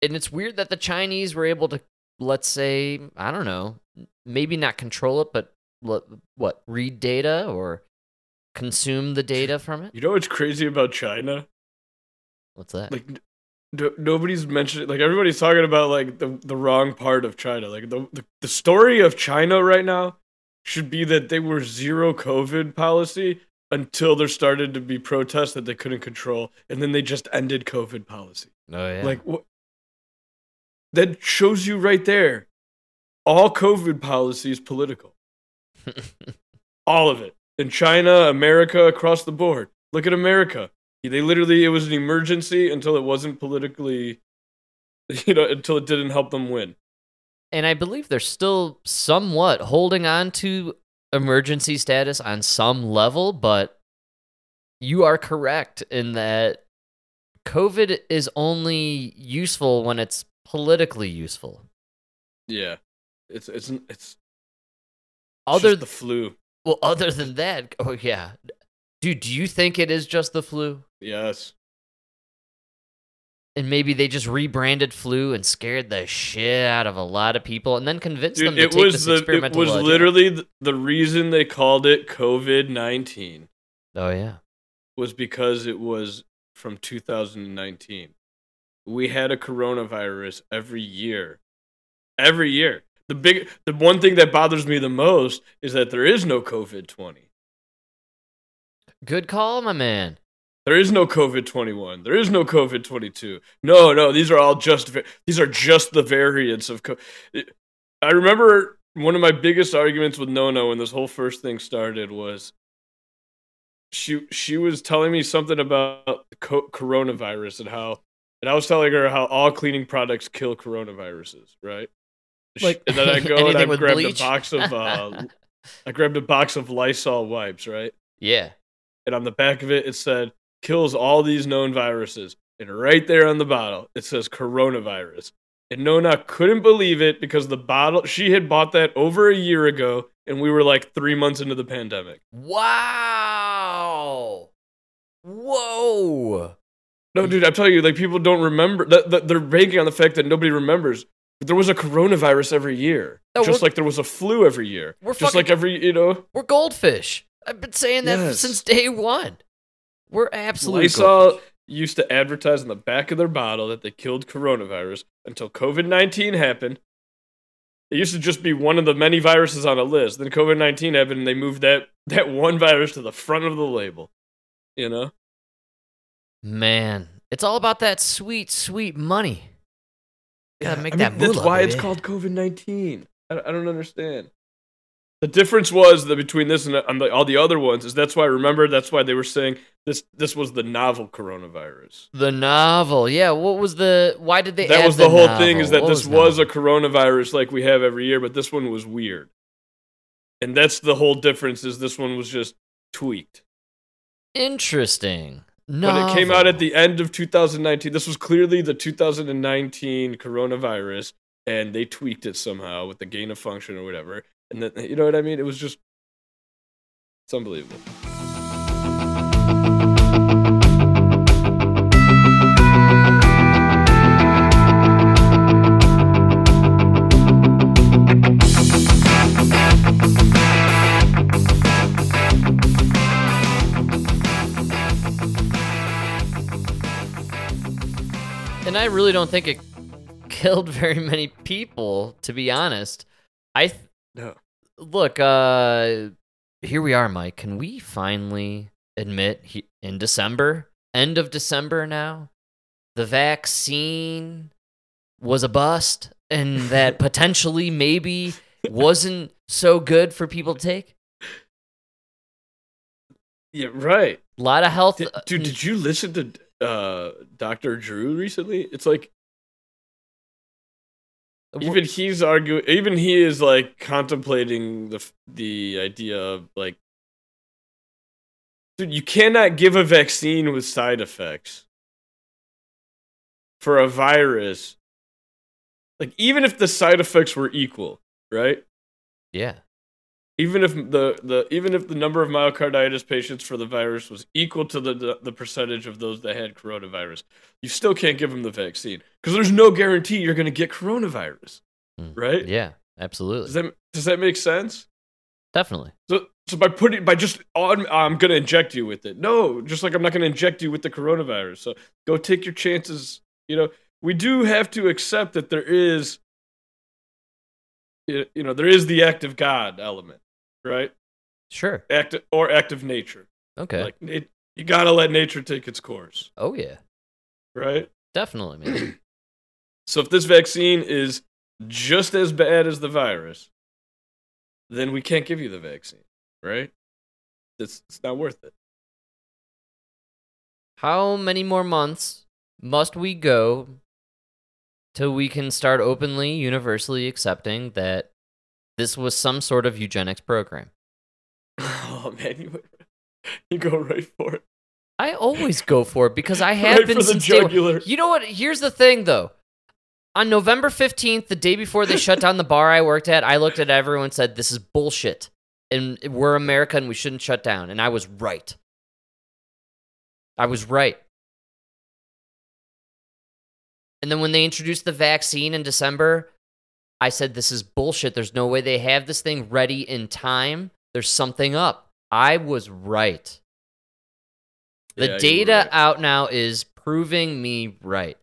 and it's weird that the Chinese were able to, let's say, I don't know, maybe not control it, but what, what read data or consume the data from it. You know what's crazy about China? What's that? Like nobody's mentioned like everybody's talking about like the the wrong part of China. Like the, the the story of China right now should be that they were zero COVID policy until there started to be protests that they couldn't control, and then they just ended COVID policy. oh yeah, Like what? That shows you right there. All COVID policy is political. All of it. In China, America, across the board. Look at America. They literally, it was an emergency until it wasn't politically, you know, until it didn't help them win. And I believe they're still somewhat holding on to emergency status on some level, but you are correct in that COVID is only useful when it's politically useful. Yeah. It's, it's, it's, it's Other just the flu. Well, other than that, oh yeah, dude, do you think it is just the flu? Yes. And maybe they just rebranded flu and scared the shit out of a lot of people, and then convinced Dude, them to it take was this the, it was jab. literally the, reason they called it COVID 19. Oh yeah. was because it was from 2019. We had a coronavirus every year. Every year. The big the one thing that bothers me the most is that there is no COVID 20. Good call, my man. There is no COVID 21. There is no COVID 22. No, no, these are all just these are just the variants of co- I remember one of my biggest arguments with Nono when this whole first thing started was she she was telling me something about co- coronavirus and how and I was telling her how all cleaning products kill coronaviruses, right? Like, and then I go and I grabbed bleach? a box of uh, I grabbed a box of Lysol wipes, right? Yeah. and on the back of it it said kills all these known viruses and right there on the bottle it says coronavirus and nona couldn't believe it because the bottle she had bought that over a year ago and we were like three months into the pandemic Wow. Whoa. no dude i'm telling you like people don't remember that, that they're banking on the fact that nobody remembers but there was a coronavirus every year No, just like there was a flu every year We're just like every you know We're goldfish. I've been saying that Yes. since day one. We're absolutely. Lysol goldfish. used to advertise on the back of their bottle that they killed coronavirus until COVID 19 happened. It used to just be one of the many viruses on a list. Then COVID 19 happened and they moved that, that one virus to the front of the label. You know? Man, it's all about that sweet, sweet money. Gotta make I that mean, that's moolah, why it's baby. called COVID nineteen. I, I don't understand. The difference was that between this and, and the, all the other ones is that's why I remember that's why they were saying this this was the novel coronavirus. The novel, yeah. What was the? Why did they? that was the, whole thing is that What this was a coronavirus like we have every year, but this one was weird, and that's the whole difference. Is this one was just tweaked. interesting. No, When it came out at the end of 2019, this was clearly the 2019 coronavirus, and they tweaked it somehow with the gain of function or whatever. And then, you know what I mean? It was just, it's unbelievable. and I really don't think it killed very many people. To be honest, I th- No. Look. Uh, here we are, Mike. Can we finally admit he- in December, end of December now, the vaccine was a bust, and that potentially maybe wasn't so good for people to take? Yeah, right. A lot of health. Did, dude, did you listen to uh, Dr. Drew recently? It's like, even he's arguing, even he is like contemplating the the idea of like, dude, you cannot give a vaccine with side effects for a virus. Like, even if the side effects were equal, right? Yeah. Even if the, the even if the number of myocarditis patients for the virus was equal to the, the, the percentage of those that had coronavirus, you still can't give them the vaccine because there's no guarantee you're going to get coronavirus, mm. right? Yeah, absolutely. Does that does that make sense? Definitely. So so by putting by just on, I'm going to inject you with it. No, just like I'm not going to inject you with the coronavirus. So go take your chances. You know, we do have to accept that there is, you know, there is the act of God element, right? Sure. Act or act of nature. Okay. Like it, you got to let nature take its course, oh yeah, right? definitely, man. So if this vaccine is just as bad as the virus, then we can't give you the vaccine, right? It's, it's not worth it. How many more months must we go till we can start openly, universally accepting that this was some sort of eugenics program? Oh man, you you go right for it. I always go for it because I have Right been for the since day one. jugular. You know what? Here's the thing, though. On November 15th, the day before they shut down the bar I worked at, I looked at everyone and said, This is bullshit. And we're America and we shouldn't shut down. And I was right. I was right. And then when they introduced the vaccine in December, I said, This is bullshit. There's no way they have this thing ready in time. There's something up. I was right. The Yeah, data right. out now is proving me right.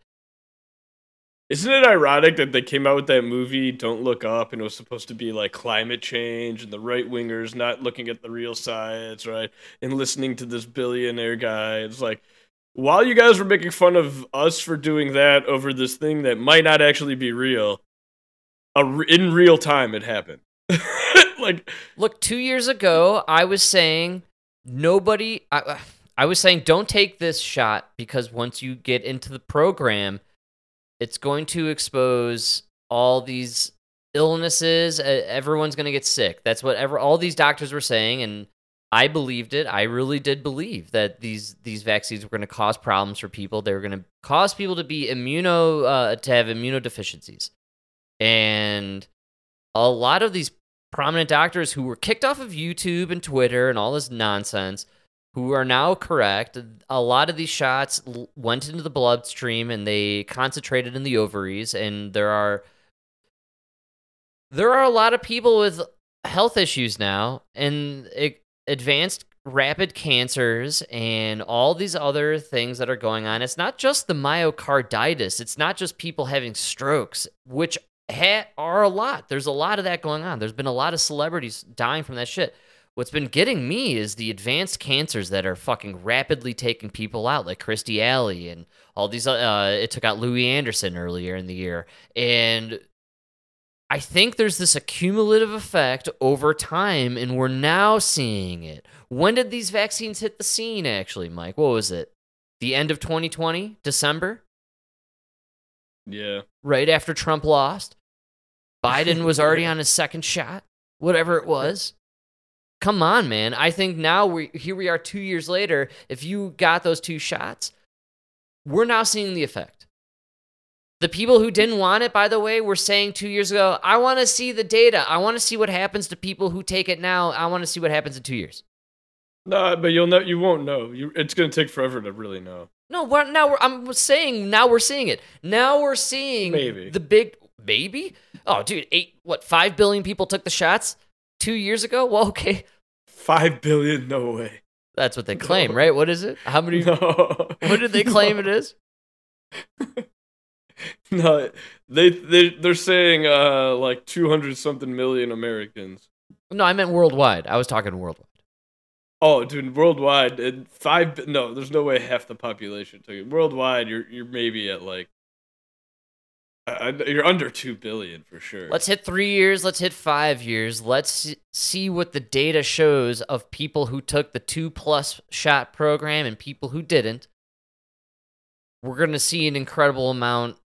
Isn't it ironic that they came out with that movie Don't Look Up and it was supposed to be like climate change and the right wingers not looking at the real science, right? And listening to this billionaire guy. It's like while you guys were making fun of us for doing that over this thing that might not actually be real, re- in real time it happened. like Look, two years ago, I was saying nobody. I, I was saying don't take this shot because once you get into the program, it's going to expose all these illnesses. Everyone's going to get sick. That's what ever all these doctors were saying, and I believed it. I really did believe that these these vaccines were going to cause problems for people. They were going to cause people to be immuno uh, to have immunodeficiencies, and a lot of these prominent doctors who were kicked off of YouTube and Twitter and all this nonsense, who are now correct. A lot of these shots went into the bloodstream and they concentrated in the ovaries, and there are there are a lot of people with health issues now and advanced rapid cancers and all these other things that are going on. It's not just the myocarditis, it's not just people having strokes, which ha- are a lot. There's a lot of that going on. There's been a lot of celebrities dying from that shit. What's been getting me is the advanced cancers that are fucking rapidly taking people out, like Kirstie Alley and all these. Uh, it took out Louie Anderson earlier in the year, and I think there's this accumulative effect over time, and we're now seeing it. When did these vaccines hit the scene? Actually, Mike, what was it? The end of 2020, December, Yeah. right after Trump lost. Biden was already on his second shot, whatever it was. Come on, man. I think now we here we are 2 years later. If you got those two shots, we're now seeing the effect. The people who didn't want it, by the way, were saying 2 years ago, I want to see the data. I want to see what happens to people who take it now. I want to see what happens in 2 years. No, but you'll know. You won't know. You, it's gonna take forever to really know. No, we're, now we're, I'm saying now we're seeing it. Now we're seeing Maybe. the big maybe. Oh, dude, eight what five billion people took the shots two years ago. Well, okay, Five billion? No way. that's what they claim, right? What is it? How many? No. What did they claim it is? No, they they they're saying uh like two hundred something million Americans. No, I meant worldwide. I was talking worldwide. Oh, dude, worldwide, and five. No, there's no way half the population took it. Worldwide, you're you're maybe at like. Uh, uh, I, I- you're under two billion for sure. Let's hit three years. Let's hit five years. Let's see what the data shows of people who took the two plus shot program and people who didn't. We're gonna see an incredible amount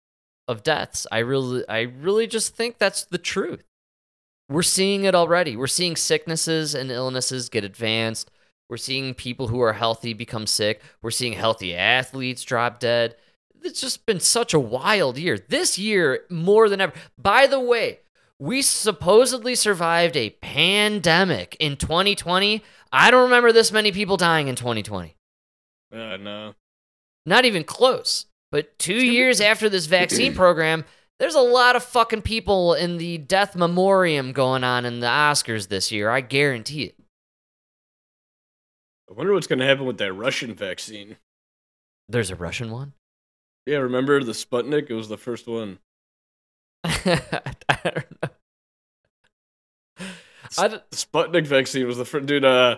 of deaths. I really, I really just think that's the truth. We're seeing it already. We're seeing sicknesses and illnesses get advanced. We're seeing people who are healthy become sick. We're seeing healthy athletes drop dead. It's just been such a wild year. This year, more than ever. By the way, we supposedly survived a pandemic in 2020. I don't remember this many people dying in 2020. Uh, no. Not even close. But two years after this vaccine program, there's a lot of fucking people in the death memoriam going on in the Oscars this year. I guarantee it. I wonder what's gonna happen with that Russian vaccine. There's a Russian one. Yeah, remember the Sputnik? It was the first one. I don't know. I d- The Sputnik vaccine was the first dude. Uh,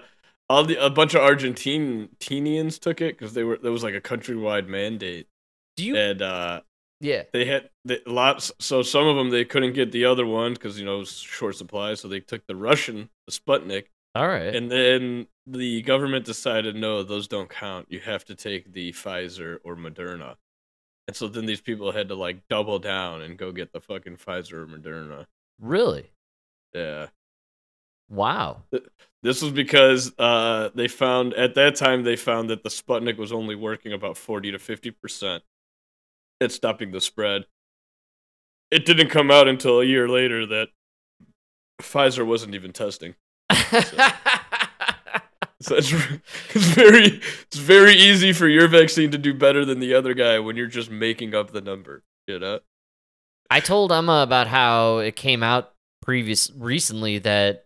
all the a bunch of Argentinians took it because they were there was like a countrywide mandate. Do you? And uh, yeah. they had the, lots. So some of them they couldn't get the other one because you know it was short supply. So they took the Russian, the Sputnik, All right. and then the government decided no, those don't count. You have to take the Pfizer or Moderna. And so then these people had to like double down and go get the fucking Pfizer or Moderna. really? Yeah. Wow. This was because uh, they found at that time they found that the Sputnik was only working about forty to fifty percent at stopping the spread. It didn't come out until a year later that Pfizer wasn't even testing. So it's, it's very it's very easy for your vaccine to do better than the other guy when you're just making up the number. You know? I told Emma about how it came out previous recently that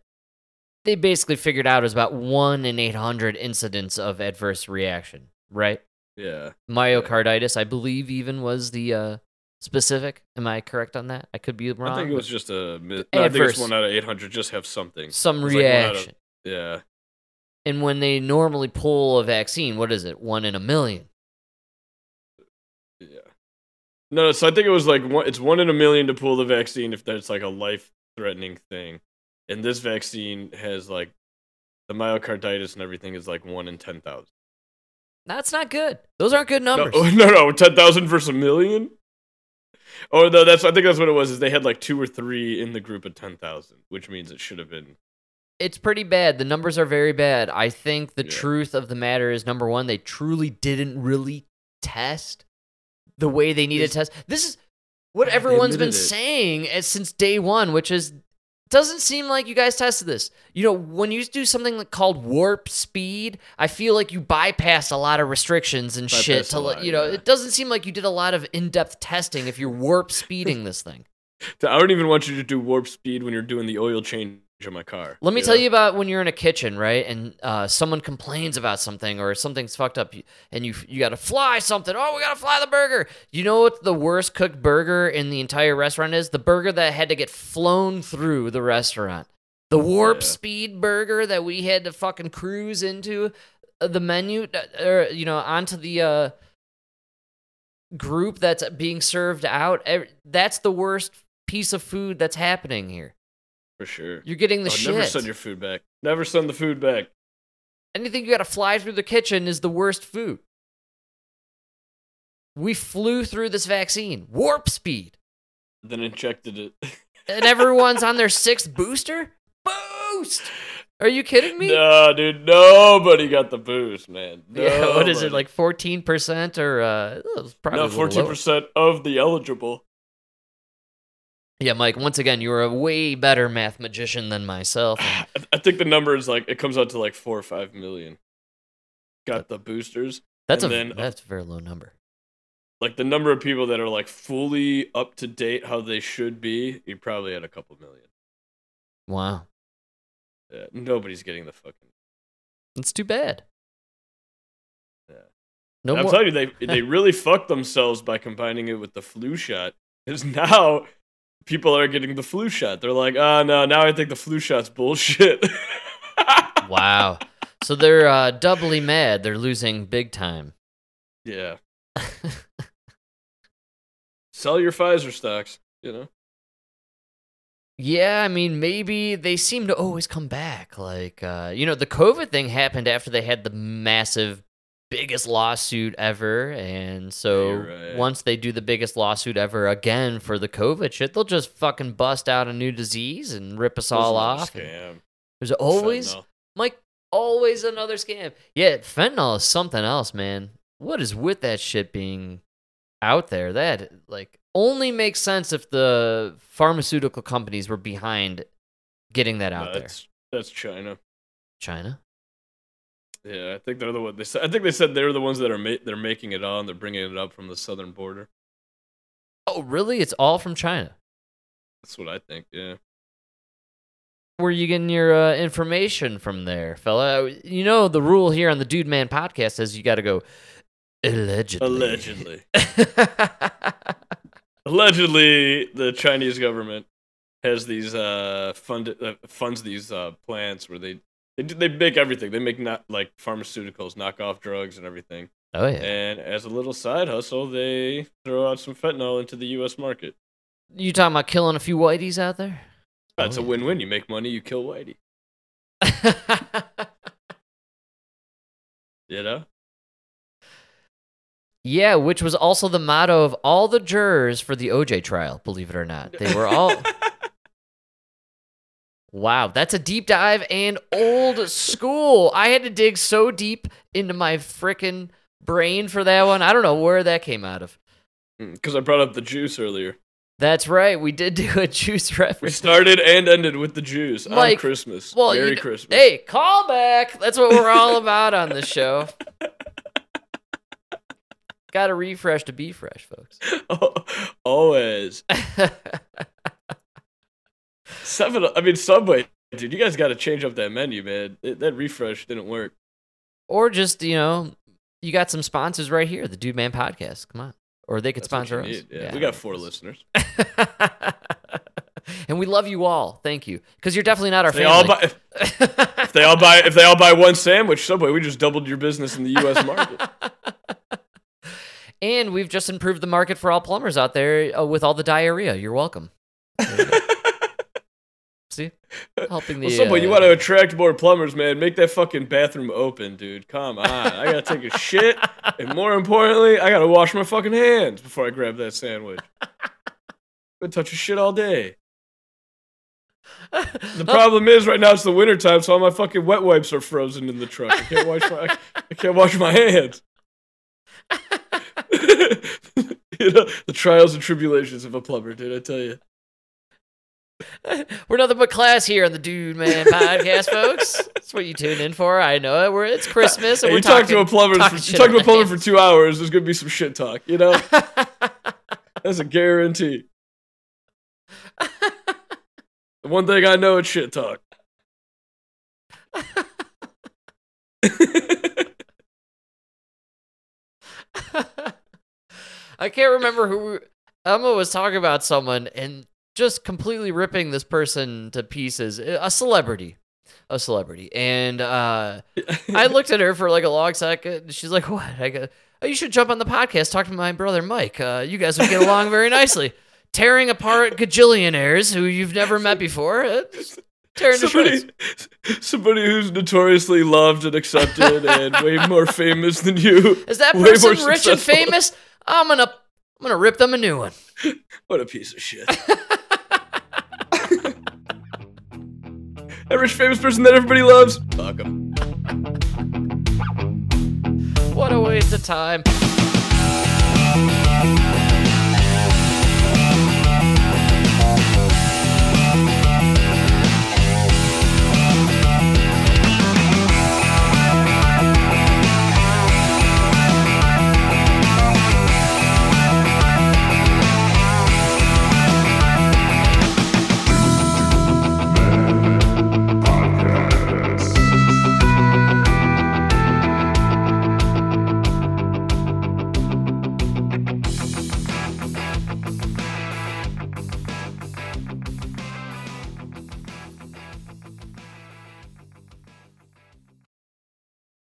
they basically figured out it was about one in eight hundred incidents of adverse reaction. Right? Yeah. Myocarditis, I believe, even was the uh, specific. Am I correct on that? I could be wrong. I think it was just a. mi- No, I think it's one out of eight hundred. Just have something. some was like of- reaction. yeah. And when they normally pull a vaccine, what is it? One in a million. Yeah. No, so I think it was like one, it's one in a million to pull the vaccine if that's like a life threatening thing. And this vaccine has like the myocarditis and everything is like one in 10,000. That's not good. Those aren't good No, numbers. no, no, 10,000 versus a million? Oh, no, that's, I think that's what it was, is they had like two or three in the group of 10,000, which means it should have been. It's pretty bad. The numbers are very bad. I think the Yeah. truth of the matter is number one, they truly didn't really test the way they needed to test. This is what everyone's been it. saying as, since day one, which is doesn't seem like you guys tested this. You know, when you do something like called warp speed, I feel like you bypass a lot of restrictions and shit. To lot, you know, yeah. it doesn't seem like you did a lot of in-depth testing if you're warp speeding this thing. I don't even want you to do warp speed when you're doing the oil change on my car. Let me tell you about when you're in a kitchen, right? And uh, someone complains about something or something's fucked up, and you you got to fly something. Oh, we got to fly the burger. You know what the worst cooked burger in the entire restaurant is? The burger that had to get flown through the restaurant. The warp Yeah. speed burger that we had to fucking cruise into uh, the menu, uh, or you know, onto the uh, group that's being served out. That's the worst piece of food that's happening here. For sure. You're getting the Oh, shit. Never send your food back. Never send the food back. Anything you got to fly through the kitchen is the worst food. We flew through this vaccine, warp speed, Then injected it. and everyone's on their sixth booster. Boost! Are you kidding me? no, dude. Nobody got the boost, man. Yeah, what is it like fourteen percent or uh probably No, fourteen percent of the eligible. Yeah, Mike, once again, you're a way better math magician than myself. I, I think the number is like it comes out to like four or five million. Got the boosters. That's a then, uh, that's a very low number. like the number of people that are like fully up to date how they should be. You probably had a couple million. Wow. Yeah, nobody's getting the fucking. It's too bad. Yeah. No I'm telling you, they they really fucked themselves by combining it with the flu shot. Because now people are getting the flu shot. They're like, oh no, now I think the flu shot's bullshit. Wow. So they're uh, doubly mad. They're losing big time. yeah. Sell your Pfizer stocks. You know. Yeah, I mean, maybe they seem to always come back. Like, uh, you know, the COVID thing happened after they had the massive, biggest lawsuit ever. And so right. once they do the biggest lawsuit ever again for the COVID shit, they'll just fucking bust out a new disease and rip us all off. Scam. There's always, Fentanyl. Mike, always another scam. Yeah, fentanyl is something else, man. What is with that shit being out there? That, like, only makes sense if the pharmaceutical companies were behind getting that out No, there. That's that's China. China? Yeah, I think they're the one. They said. I think they said they're the ones that are ma- they're making it on. They're bringing it up from the southern border. Oh, really? It's all from China. That's what I think. Yeah. Where you getting your uh, information from there, fella? You know the rule here on the Dude Man podcast is you got to go allegedly. Allegedly. Allegedly, the Chinese government has these uh fund uh, funds these uh plants where they they do- they make everything. They make not like pharmaceuticals, knockoff drugs, and everything. Oh yeah. And as a little side hustle, they throw out some fentanyl into the U.S. market. You talking about killing a few whiteys out there? That's Oh, a yeah. win-win. You make money, you kill Whitey. You know? Yeah, which was also the motto of all the jurors for the OJ trial, believe it or not. They were all. wow, that's a deep dive and old school. I had to dig so deep into my frickin' brain for that one. I don't know where that came out of. Mm, because I brought up the juice earlier. That's right, we did do a juice reference. We started and ended with the juice on Christmas. Well, Merry you, Christmas. Hey, call back. That's what we're all about on this show. Got to refresh to be fresh, folks. Always. Seven. I mean, Subway, dude. You guys got to change up that menu, man. It, that refresh didn't work. or just you know, you got some sponsors right here, the Dude Man Podcast. Come on, or they could That's sponsor us. need. Yeah, we got four listeners. and we love you all. Thank you, because you're definitely not our If they all family. buy, if they all buy, if they all buy one sandwich, Subway, we just doubled your business in the U.S. market. and we've just improved the market for all plumbers out there uh, with all the diarrhea. You're welcome. You. See, helping the. well, you uh, want to attract more plumbers, man? Make that fucking bathroom open, dude. Come on, I gotta take a shit, and more importantly, I gotta wash my fucking hands before I grab that sandwich. Been touching shit all day. The problem is right now it's the winter time, so all my fucking wet wipes are frozen in the truck. I can't wash my I can't wash my hands. you know the trials and tribulations of a plumber, dude. I tell you. We're nothing but class here on the Dude Man Podcast, folks. That's what you tune in for. I know it. We're it's Christmas, and Hey, we're you talk talking, to a plumber. talking For, you talk to a about plumber for two hours. There's gonna be some shit talk. You know, that's a guarantee. the one thing I know is shit talk. I can't remember who Emma was talking about someone, and just completely ripping this person to pieces. A celebrity. A celebrity. And uh, I looked at her for like a long second. She's like, What? I go, Oh, you should jump on the podcast, talk to my brother Mike. Uh, you guys would get along very nicely. Tearing apart gajillionaires who you've never met before. Uh, tearing somebody, somebody who's notoriously loved and accepted and way more famous than you. Is that person rich and famous? I'm gonna I'm gonna rip them a new one. What a piece of shit. Every famous person that everybody loves. Fuck them. what a waste of time.